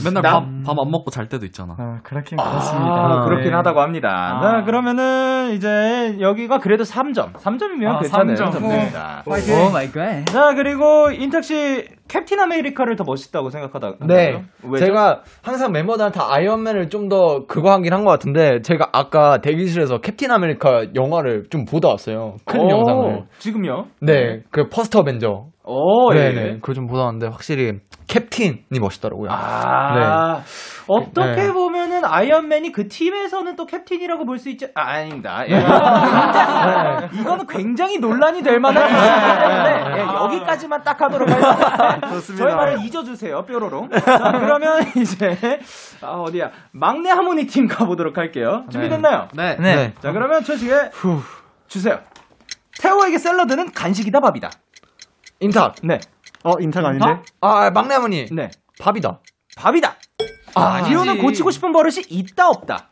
맨날 나- 밥, 밥안 먹고 잘 때도 있잖아. 아, 그렇긴 아, 그렇습니다. 그렇긴 네. 하다고 합니다. 아. 자, 그러면은 이제 여기가 그래도 3점. 3점이면 아, 괜찮은 삼 점. 점입니다. Oh my god. 자, 그리고 인탁 씨 캡틴 아메리카를 더 멋있다고 생각하다. 네. 왜죠? 제가 항상 멤버들한테 아이언맨을 좀 더 그거 하긴 한 것 같은데 제가 아까 대기실에서 캡틴 아메리카 영화를 좀 보다 왔어요. 큰 오, 영상을. 지금요? 네. 그 First Avenger. 오, 예. 네네. 그거 좀 보다 왔는데 확실히 캡틴이 멋있더라고요. 아, 어떻게 네. 보면은 아이언맨이 그 팀에서는 또 캡틴이라고 볼 수 있지. 아, 아닙니다. 예. 굉장히, 이거는 굉장히 논란이 될 만한 이슈이기 때문에 예, 여기까지만 딱 하도록 하겠습니다. 좋습니다. 저희 말을 잊어주세요, 뾰로롱. 자, 그러면 이제 아, 어디야 막내 하모니 팀 가보도록 할게요. 준비됐나요? 네. 네. 자, 그러면 최식에 주세요. 태호에게 샐러드는 간식이다 밥이다. 인탑. 네. 어, 인타가 아닌데? 아, 막내 어머니. 네. 밥이다. 밥이다. 아, 기호는 고치고 싶은 버릇이 있다 없다.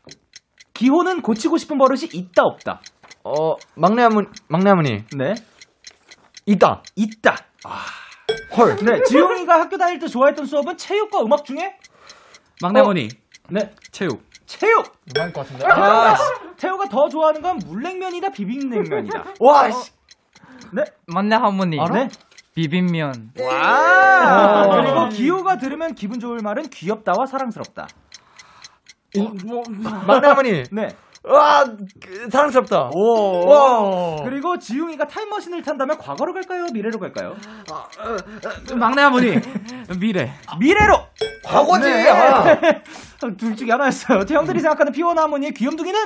기호는 고치고 싶은 버릇이 있다 없다. 어, 막내 어머니, 막내 어머니. 네. 있다. 있다. 헐. 네, 지용이가 학교 다닐 때 좋아했던 수업은 체육과 음악 중에 막내 어. 네. 체육. 체육. 이상할 것 같은데. 아, 태호가 더 좋아하는 건 물냉면이다 비빔냉면이다. 와, 씨. 네. 막내 할머니. 네. 비빔면. 와. 어. 그리고 기호가 들으면 기분 좋을 말은 귀엽다와 사랑스럽다. 막내 어머니. 네. 와, 그, 사랑스럽다. 오. 와. 그리고 지용이가 타임머신을 탄다면 과거로 갈까요? 미래로 갈까요? 막내 어머니. 미래. 미래로. 과거지. 네. 아. 둘 중에 하나였어요. 형들이 생각하는 피오나 어머니의 귀염둥이는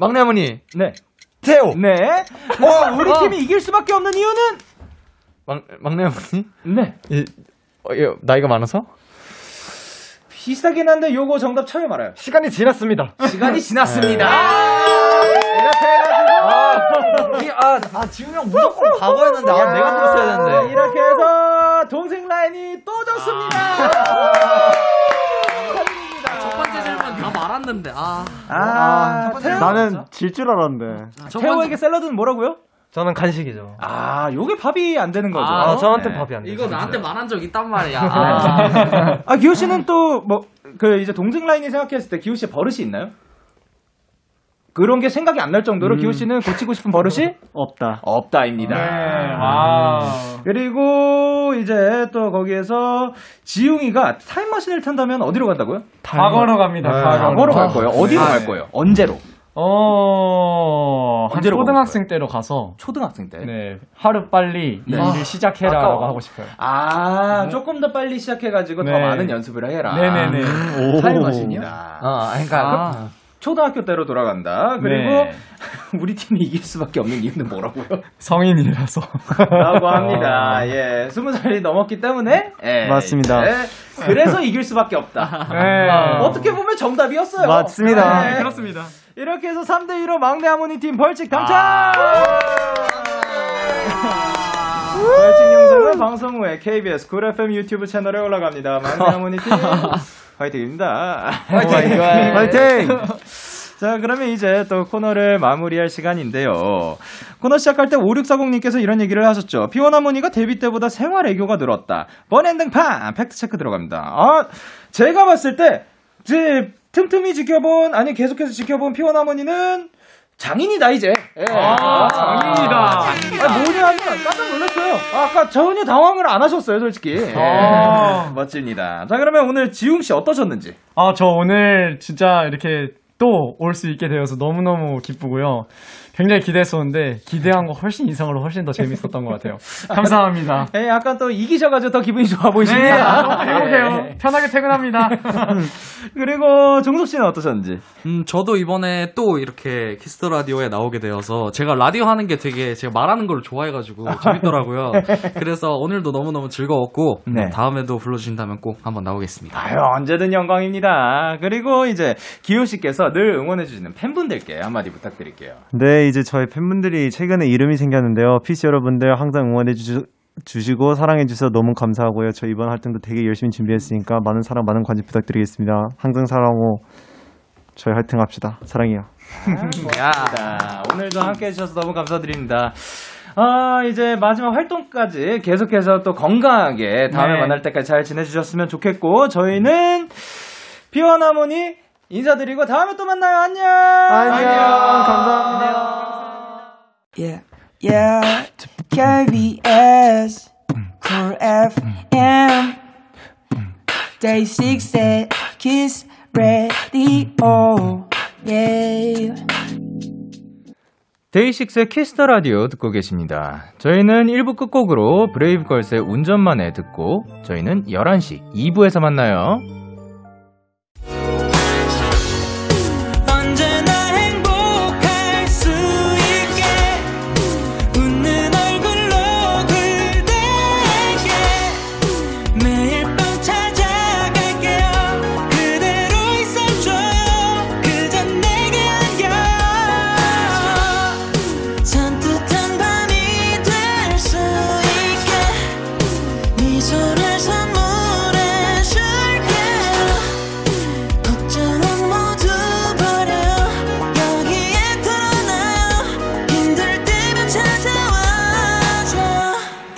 막내 어머니. 네. 태호. 네. 와, 우리 어. 팀이 이길 수밖에 없는 이유는 막, 막내 어머니? 네. 이, 어, 예, 나이가 많아서? 비슷하긴 한데 요거 정답 쳐요 말아요. 시간이 지났습니다. 시간이 지났습니다. 이렇게 해가지고. 이, 아, 아, 지훈이 형 무조건 과거였는데. 아, 내가 들었어야 되는데. 이렇게 해서 동생 라인이 또 졌습니다. 첫 번째 질문 다 말았는데, 아. 아, 태호, 나는 질 줄 알았는데. 첫 태호에게 샐러드는 뭐라고요? 저는 간식이죠. 아, 요게 밥이 안 되는 거죠. 아, 아, 저한테 네. 밥이 안 돼요. 이거 나한테 말한 적 있단 말이야. 아. 아, 기호 씨는 또 뭐 그 이제 동생 라인이 생각했을 때 기호 씨의 버릇이 있나요? 그런 게 생각이 안 날 정도로 기호 씨는 고치고 싶은 버릇이 없다. 없다입니다. 네. 와. 그리고 이제 또 거기에서 지웅이가 타임머신을 탄다면 어디로 간다고요? 과거로 갑니다. 과거로. 과거로 갈 거예요. 어디로 아, 갈 네. 거예요? 언제로? 어, 한 언제로 초등학생 때로 가서 초등학생 때. 네, 하루 빨리 네. 일을 시작해라라고 아까워. 하고 싶어요. 아, 조금 더 빨리 시작해가지고 더 네. 많은 연습을 해라. 네네네. 타임머신이다. 어, 그러니까. 아, 초등학교 때로 돌아간다. 그리고 네. 우리 팀이 이길 수밖에 없는 이유는 뭐라고요? 성인이라서. 라고 합니다. 예, 스무 살이 넘었기 때문에 예, 맞습니다. 예, 그래서 이길 수밖에 없다. 네. 어떻게 보면 정답이었어요. 맞습니다. 네. 그렇습니다. 이렇게 해서 3대 2로 막내 하모니 팀 벌칙 당첨. 벌칙 영상은 방송 후에 KBS 쿨 FM 유튜브 채널에 올라갑니다. 막내 하모니 팀 화이팅입니다. 화이팅! 화이팅! 자, 그러면 이제 또 코너를 마무리할 시간인데요. 코너 시작할 때 5640님께서 이런 얘기를 하셨죠. 피원 하모니가 데뷔 때보다 생활 애교가 늘었다. 번엔딩판! 팩트체크 들어갑니다. 아, 제가 봤을 때, 제 틈틈이 지켜본, 아니, 계속해서 지켜본 피원 하모니는 장인이다, 이제. 예. 아, 장인이다. 아, 뭐냐면, 깜짝 놀랐어요. 아, 아까 전혀 당황을 안 하셨어요, 솔직히. 예. 아. 멋집니다. 자, 그러면 오늘 지웅 씨 어떠셨는지? 아, 저 오늘 진짜 이렇게 또 올 수 있게 되어서 너무너무 기쁘고요. 굉장히 기대했었는데 기대한 거 훨씬 이상으로 훨씬 더 재밌었던 것 같아요. 감사합니다. 예, 약간 또 이기셔가지고 더 기분이 좋아 네, 보이십니다. 너무 행복해요. 편하게 퇴근합니다. 그리고 종섭 씨는 어떠셨는지? 음, 저도 이번에 또 이렇게 Kiss the Radio에 나오게 되어서 제가 라디오 하는 게 되게 제가 말하는 걸 좋아해가지고 재밌더라고요. 그래서 오늘도 너무너무 즐거웠고 네. 다음에도 불러주신다면 꼭 한번 나오겠습니다. 아유, 언제든 영광입니다. 그리고 이제 기호 씨께서 늘 응원해주시는 팬분들께 한마디 부탁드릴게요. 네, 이제 저희 팬분들이 최근에 이름이 생겼는데요. 피시 여러분들 항상 응원해 주, 주시고 사랑해 주셔서 너무 감사하고요. 저 이번 활동도 되게 열심히 준비했으니까 많은 사랑, 많은 관심 부탁드리겠습니다. 항상 사랑하고 저희 화이팅 합시다. 사랑해요. 자, 오늘도 함께 해주셔서 너무 감사드립니다. 아, 이제 마지막 활동까지 계속해서 또 건강하게 다음에 네. 만날 때까지 잘 지내주셨으면 좋겠고, 저희는 하모니 인사드리고 다음에 또 만나요. 안녕! 안녕. 감사합니다. Yeah, yeah. KBS, Cool FM, DAY6's Kiss the Radio. Yeah. DAY6의 Kiss the Radio 듣고 계십니다. 저희는 1부 끝곡으로 브레이브걸스의 운전만 해 듣고 저희는 11시 2부에서 만나요.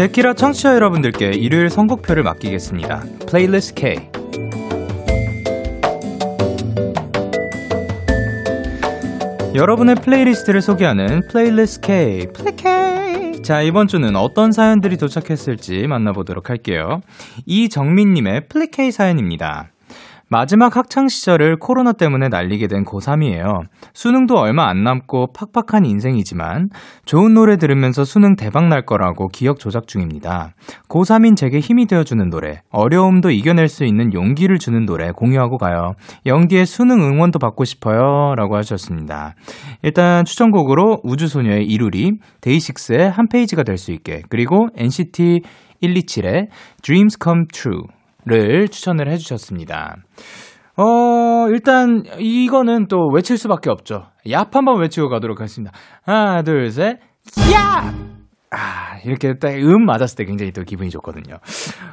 데키라 청취자 여러분들께 일요일 선곡표를 맡기겠습니다. Playlist K. 여러분의 playlist를 소개하는 playlist K. Play K. 자, 이번 주는 어떤 사연들이 도착했을지 만나보도록 할게요. 이정민님의 K 사연입니다. 마지막 학창 시절을 코로나 때문에 날리게 된 고3이에요. 수능도 얼마 안 남고 팍팍한 인생이지만 좋은 노래 들으면서 수능 대박 날 거라고 기억 조작 중입니다. 고3인 제게 힘이 되어 주는 노래, 어려움도 이겨낼 수 있는 용기를 주는 노래 공유하고 가요. 영디의 수능 응원도 받고 싶어요. 라고 하셨습니다. 일단 추천곡으로 우주소녀의 이루리, 데이식스의 한 페이지가 될 수 있게, 그리고 NCT 127의 Dreams Come True. 를 추천을 해주셨습니다. 어, 일단, 이거는 또 외칠 수밖에 없죠. 얍 한번 외치고 가도록 하겠습니다. 하나, 둘, 셋, 야! 아, 이렇게 딱 음 맞았을 때 굉장히 또 기분이 좋거든요.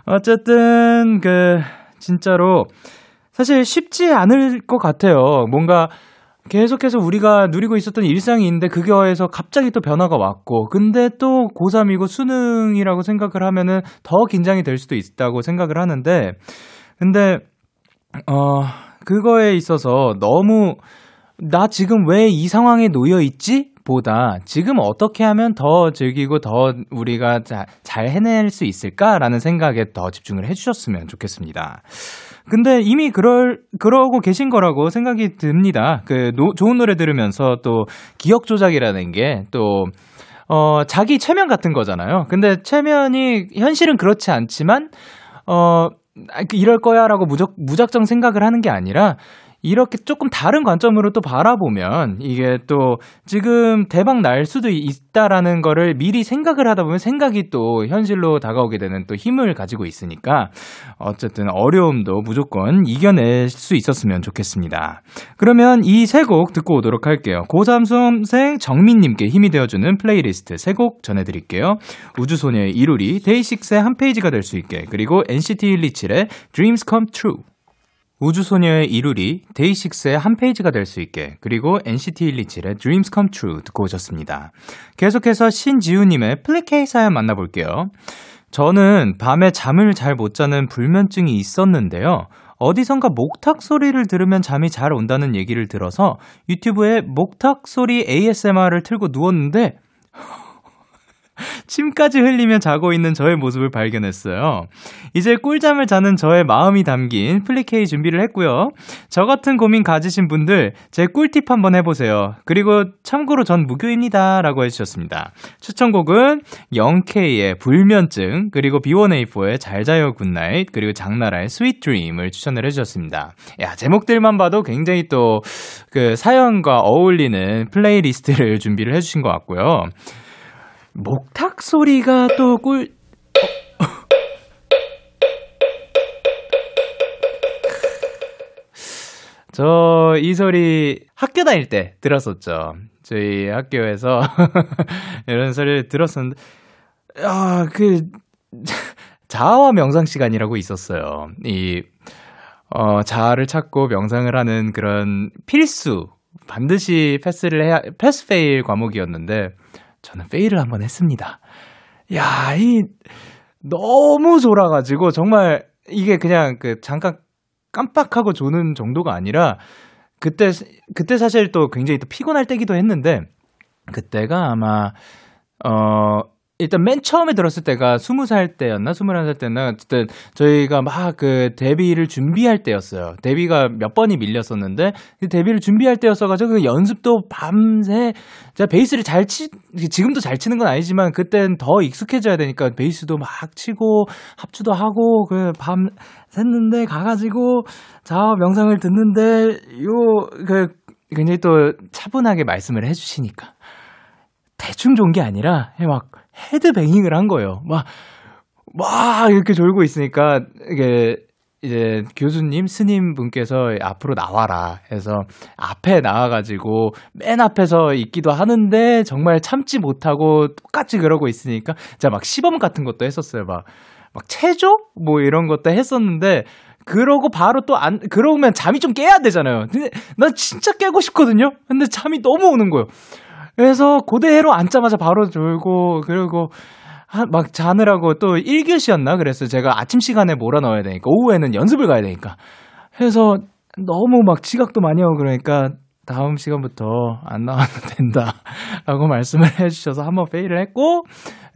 어쨌든, 그, 진짜로, 사실 쉽지 않을 것 같아요. 뭔가, 계속해서 우리가 누리고 있었던 일상이 있는데 그거에서 갑자기 또 변화가 왔고 근데 또 고3이고 수능이라고 생각을 하면은 더 긴장이 될 수도 있다고 생각을 하는데 근데 어 그거에 있어서 너무 나 지금 왜 이 상황에 놓여 있지? 보다 지금 어떻게 하면 더 즐기고 더 우리가 자, 잘 해낼 수 있을까라는 생각에 더 집중을 해주셨으면 좋겠습니다. 근데 이미 그럴 그러고 계신 거라고 생각이 듭니다. 그 노, 좋은 노래 들으면서 또 기억 조작이라는 게또 어, 자기 체면 같은 거잖아요. 근데 체면이 현실은 그렇지 않지만 어 이럴 거야라고 무작 무작정 생각을 하는 게 아니라 이렇게 조금 다른 관점으로 또 바라보면 이게 또 지금 대박 날 수도 있다라는 거를 미리 생각을 하다 보면 생각이 또 현실로 다가오게 되는 또 힘을 가지고 있으니까 어쨌든 어려움도 무조건 이겨낼 수 있었으면 좋겠습니다. 그러면 이 세 곡 듣고 오도록 할게요. 고3 수험생 정민님께 힘이 되어주는 플레이리스트 세 곡 전해드릴게요. 우주소녀의 이루리, 데이식스의 한 페이지가 될 수 있게, 그리고 NCT 127의 Dreams Come True. 우주소녀의 이루리, 데이식스의 한 페이지가 될 수 있게, 그리고 NCT 127의 Dreams Come True 듣고 오셨습니다. 계속해서 신지우님의 플리케이 사연 만나볼게요. 저는 밤에 잠을 잘 못 자는 불면증이 있었는데요. 어디선가 목탁 소리를 들으면 잠이 잘 온다는 얘기를 들어서 유튜브에 목탁 소리 ASMR을 틀고 누웠는데, 침까지 흘리며 자고 있는 저의 모습을 발견했어요. 이제 꿀잠을 자는 저의 마음이 담긴 플리 K 준비를 했고요. 저 같은 고민 가지신 분들 제 꿀팁 한번 해보세요. 그리고 참고로 전 무교입니다. 라고 해주셨습니다. 추천곡은 0K의 불면증, 그리고 B1A4의 잘 자요 Good Night, 그리고 장나라의 Sweet Dream을 추천을 해주셨습니다. 야, 제목들만 봐도 굉장히 또 그 사연과 어울리는 플레이리스트를 준비를 해주신 것 같고요. 목탁 소리가 또 꿀, 저 이 소리 학교 다닐 때 들었었죠. 저희 학교에서 이런 소리를 들었었는데, 아, 그, 자아와 명상 시간이라고 있었어요. 이, 어, 자아를 찾고 명상을 하는 그런 필수, 반드시 패스를 해야, pass fail 과목이었는데, 저는 fail을 한번 했습니다. 야, 이, 너무 졸아가지고, 정말, 이게 그냥 그, 잠깐 깜빡하고 조는 정도가 아니라, 그때, 그때 사실 또 굉장히 또 피곤할 때기도 했는데, 그때가 아마, 어, 일단 맨 처음에 들었을 때가 스무 살 때였나 스물한 살 때였나 어쨌든 저희가 막 그 데뷔를 준비할 때였어요. 데뷔가 몇 번이 밀렸었는데 그 데뷔를 준비할 때였어가지고 그 연습도 밤새 제가 베이스를 잘 치, 지금도 잘 치는 건 아니지만 그땐 더 익숙해져야 되니까 베이스도 막 치고 합주도 하고 그 밤 샜는데 가가지고 자 명상을 듣는데 요 그 굉장히 또 차분하게 말씀을 해주시니까 대충 좋은 게 아니라 막 헤드뱅잉을 한 거예요. 막, 막 이렇게 졸고 있으니까 이게 이제 교수님, 스님 분께서 앞으로 나와라 해서 앞에 나와가지고 맨 앞에서 있기도 하는데 정말 참지 못하고 똑같이 그러고 있으니까 제가 막 시범 같은 것도 했었어요. 막, 막 체조? 뭐 이런 것도 했었는데 그러고 바로 또 안, 그러면 잠이 좀 깨야 되잖아요. 근데 난 진짜 깨고 싶거든요? 근데 잠이 너무 오는 거예요. 그래서 고대로 앉자마자 바로 졸고, 그리고 하- 막 자느라고 또 1교시였나? 그래서 제가 아침 시간에 몰아 넣어야 되니까, 오후에는 연습을 가야 되니까. 해서 너무 막 지각도 많이 하고 그러니까 다음 시간부터 안 나와도 된다. 라고 말씀을 해주셔서 한번 페이를 했고,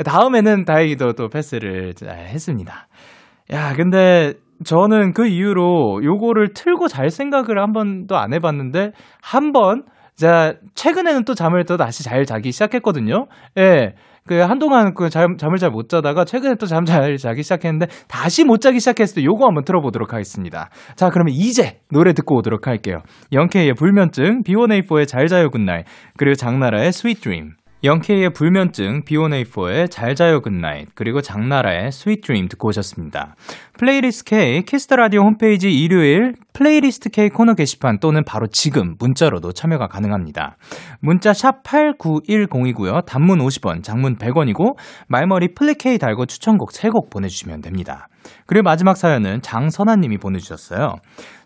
다음에는 다행히도 또 패스를 잘 했습니다. 야, 근데 저는 그 이후로 요거를 틀고 잘 생각을 한 번도 안 해봤는데, 한 번, 자, 최근에는 또 잠을 또 다시 잘 자기 시작했거든요. 예. 그 한동안 그 잠, 잠을 잘 못 자다가 최근에 또 잠 잘 자기 시작했는데 다시 못 자기 시작했을 때 요거 한번 들어보도록 하겠습니다. 자, 그러면 이제 노래 듣고 오도록 할게요. 영케이의 불면증, B1A4의 잘 자요 Good Night, 그리고 장나라의 Sweet Dream. 영케이의 불면증, B1A4의 잘 자요 Good Night, 그리고 장나라의 Sweet Dream 듣고 오셨습니다. 플레이리스트 K Kiss the Radio 홈페이지 일요일 플레이리스트 K 코너 게시판 또는 바로 지금 문자로도 참여가 가능합니다. 문자 샵 8910이고요. 단문 50원, 장문 100원이고 말머리 플리케이 달고 추천곡 3곡 보내 주시면 됩니다. 그리고 마지막 사연은 장선아님이 보내주셨어요.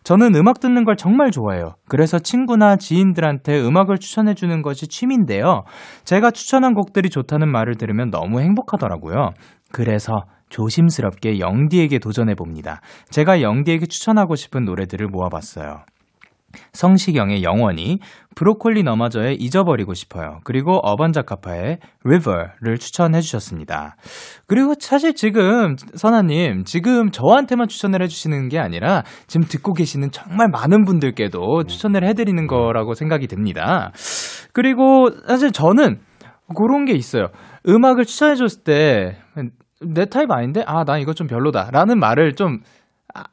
저는 음악 듣는 걸 정말 좋아해요. 그래서 친구나 지인들한테 음악을 추천해주는 것이 취미인데요. 제가 추천한 곡들이 좋다는 말을 들으면 너무 행복하더라고요. 그래서 조심스럽게 영디에게 도전해봅니다. 제가 영디에게 추천하고 싶은 노래들을 모아봤어요. 성시경의 영원히, 브로콜리 너마저의 잊어버리고 싶어요. 그리고 어반자카파의 River를 추천해 주셨습니다. 그리고 사실 지금 선아님 지금 저한테만 추천을 해주시는 게 아니라 지금 듣고 계시는 정말 많은 분들께도 추천을 해드리는 거라고 생각이 듭니다. 그리고 사실 저는 그런 게 있어요. 음악을 추천해 줬을 때 내 타입 아닌데 아 난 이거 좀 별로다라는 말을 좀 아,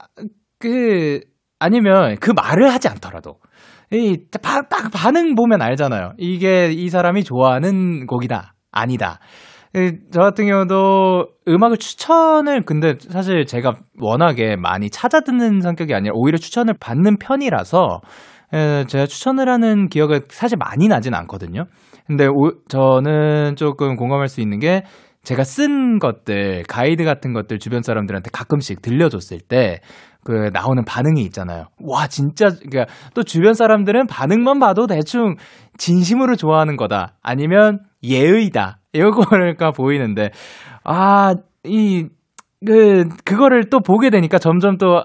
그아 니면 그 말을 하지 않더라도 이딱 반응 보면 알잖아요. 이게 이 사람이 좋아하는 곡이다. 아니다. 그, 저 같은 경우도 음악을 추천을 근데 사실 제가 워낙에 많이 찾아 듣는 성격이 아니라 오히려 추천을 받는 편이라서 에, 제가 추천을 하는 기억이 사실 많이 나진 않거든요. 근데 오, 저는 조금 공감할 수 있는 게 제가 쓴 것들, 가이드 같은 것들 주변 사람들한테 가끔씩 들려줬을 때, 그, 나오는 반응이 있잖아요. 와, 진짜, 그니까, 또 주변 사람들은 반응만 봐도 대충 진심으로 좋아하는 거다. 아니면 예의다. 이거가 보이는데, 아, 이, 그, 그거를 또 보게 되니까 점점 또,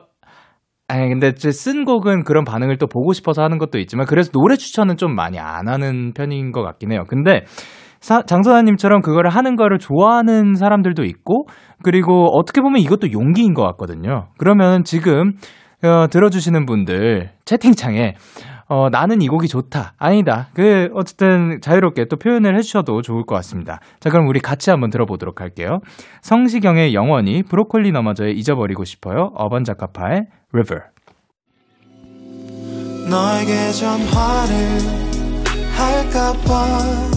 아니, 근데 제쓴 곡은 그런 반응을 또 보고 싶어서 하는 것도 있지만, 그래서 노래 추천은 좀 많이 안 하는 편인 것 같긴 해요. 근데, 사, 장선아님처럼 그거를 하는 거를 좋아하는 사람들도 있고, 그리고 어떻게 보면 이것도 용기인 것 같거든요. 그러면 지금, 어, 들어주시는 분들, 채팅창에, 어, 나는 이 곡이 좋다. 아니다. 그, 어쨌든 자유롭게 또 표현을 해주셔도 좋을 것 같습니다. 자, 그럼 우리 같이 한번 들어보도록 할게요. 성시경의 영원히, 브로콜리 너마저의 잊어버리고 싶어요. 어반자카파의 River. 너에게 전화를 할까봐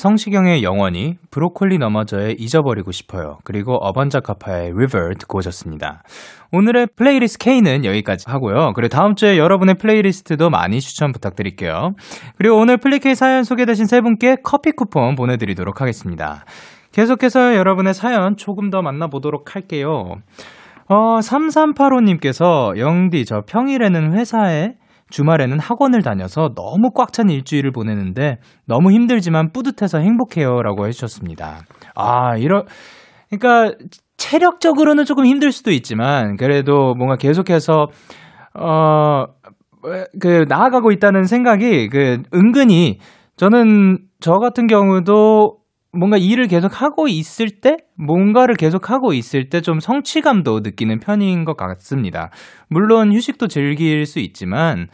성시경의 영원히, 브로콜리 너마저의 잊어버리고 싶어요. 그리고 어반자카파의 River 듣고 오셨습니다. 오늘의 플레이리스트 K는 여기까지 하고요. 그리고 다음 주에 여러분의 플레이리스트도 많이 추천 부탁드릴게요. 그리고 오늘 플리 K 사연 소개되신 세 분께 커피 쿠폰 보내드리도록 하겠습니다. 계속해서 여러분의 사연 조금 더 만나보도록 할게요. 어, 3385님께서 영디 저 평일에는 회사에 주말에는 학원을 다녀서 너무 꽉 찬 일주일을 보내는데 너무 힘들지만 뿌듯해서 행복해요. 라고 해주셨습니다. 아, 이런, 그러니까 체력적으로는 조금 힘들 수도 있지만 그래도 뭔가 계속해서 어, 그, 나아가고 있다는 생각이, 그, 은근히, 저는, 저 같은 경우도 뭔가 일을 계속 하고 있을 때, 뭔가를 계속 하고 있을 때 좀 성취감도 느끼는 편인 것 같습니다. 물론 휴식도 즐길 수 있지만,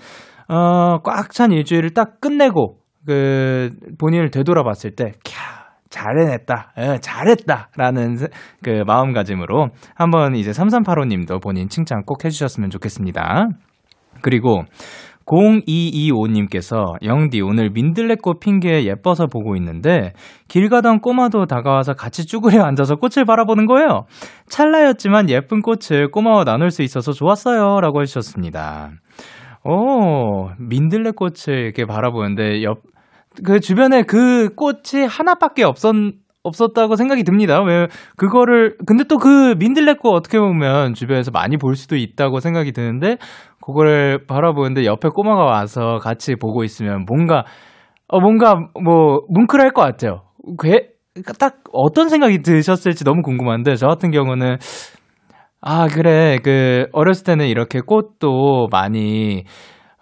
어, 꽉 찬 일주일을 딱 끝내고, 그, 본인을 되돌아봤을 때, 캬, 잘해냈다, 에, 잘했다, 라는 그 마음가짐으로 한번 이제 3385님도 본인 칭찬 꼭 해주셨으면 좋겠습니다. 그리고 0225님께서 영디 오늘 민들레꽃 핑계에 예뻐서 보고 있는데 길 가던 꼬마도 다가와서 같이 쭈그려 앉아서 꽃을 바라보는 거예요. 찰나였지만 예쁜 꽃을 꼬마와 나눌 수 있어서 좋았어요. 라고 해주셨습니다. 오, 민들레꽃을 이렇게 바라보는데 옆, 그 주변에 그 꽃이 하나밖에 없었, 없었다고 생각이 듭니다. 왜, 그거를, 근데 또 그 민들레꽃 어떻게 보면 주변에서 많이 볼 수도 있다고 생각이 드는데, 그거를 바라보는데 옆에 꼬마가 와서 같이 보고 있으면 뭔가, 어, 뭔가 뭐, 뭉클할 것 같아요. 괴, 딱 어떤 생각이 드셨을지 너무 궁금한데, 저 같은 경우는, 아, 그래. 그, 어렸을 때는 이렇게 꽃도 많이,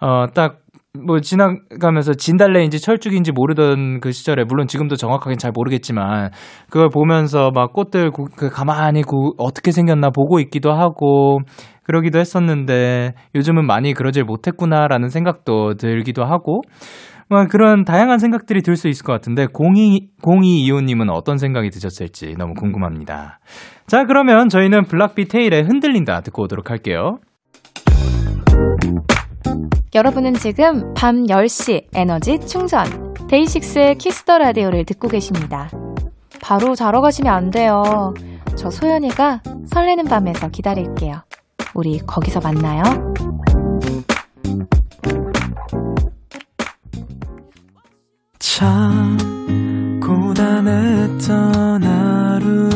어, 딱, 뭐, 지나가면서 진달래인지 철쭉인지 모르던 그 시절에, 물론 지금도 정확하게는 잘 모르겠지만, 그걸 보면서 막 꽃들 구, 그 가만히 구, 어떻게 생겼나 보고 있기도 하고, 그러기도 했었는데, 요즘은 많이 그러질 못했구나라는 생각도 들기도 하고, 뭐 그런 다양한 생각들이 들 수 있을 것 같은데 02, 0225님은 어떤 생각이 드셨을지 너무 궁금합니다. 자 그러면 저희는 블락비 테일의 흔들린다 듣고 오도록 할게요. 여러분은 지금 밤 10시 에너지 충전 데이식스의 Kiss the Radio를 듣고 계십니다. 바로 자러 가시면 안 돼요. 저 소연이가 설레는 밤에서 기다릴게요. 우리 거기서 만나요. 참 고단했던 하루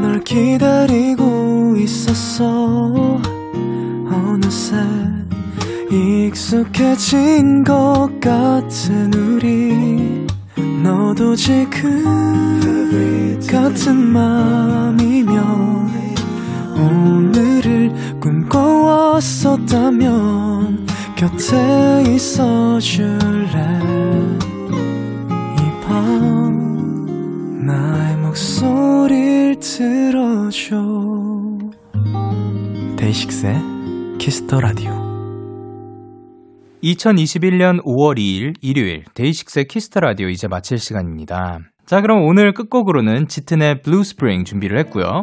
끝널 기다리고 있었어. 어느새 익숙해진 것 같은 우리. 너도 지금 같은 맘이면 오늘을 꿈꿔왔었다면 곁에 있어 줄래 이 밤 나의 목소리를 들어줘 데이식스의 Kiss the Radio 2021년 5월 2일 일요일 데이식스의 Kiss the Radio 이제 마칠 시간입니다. 자, 그럼 오늘 끝곡으로는 짙은의 Blue Spring 준비를 했고요.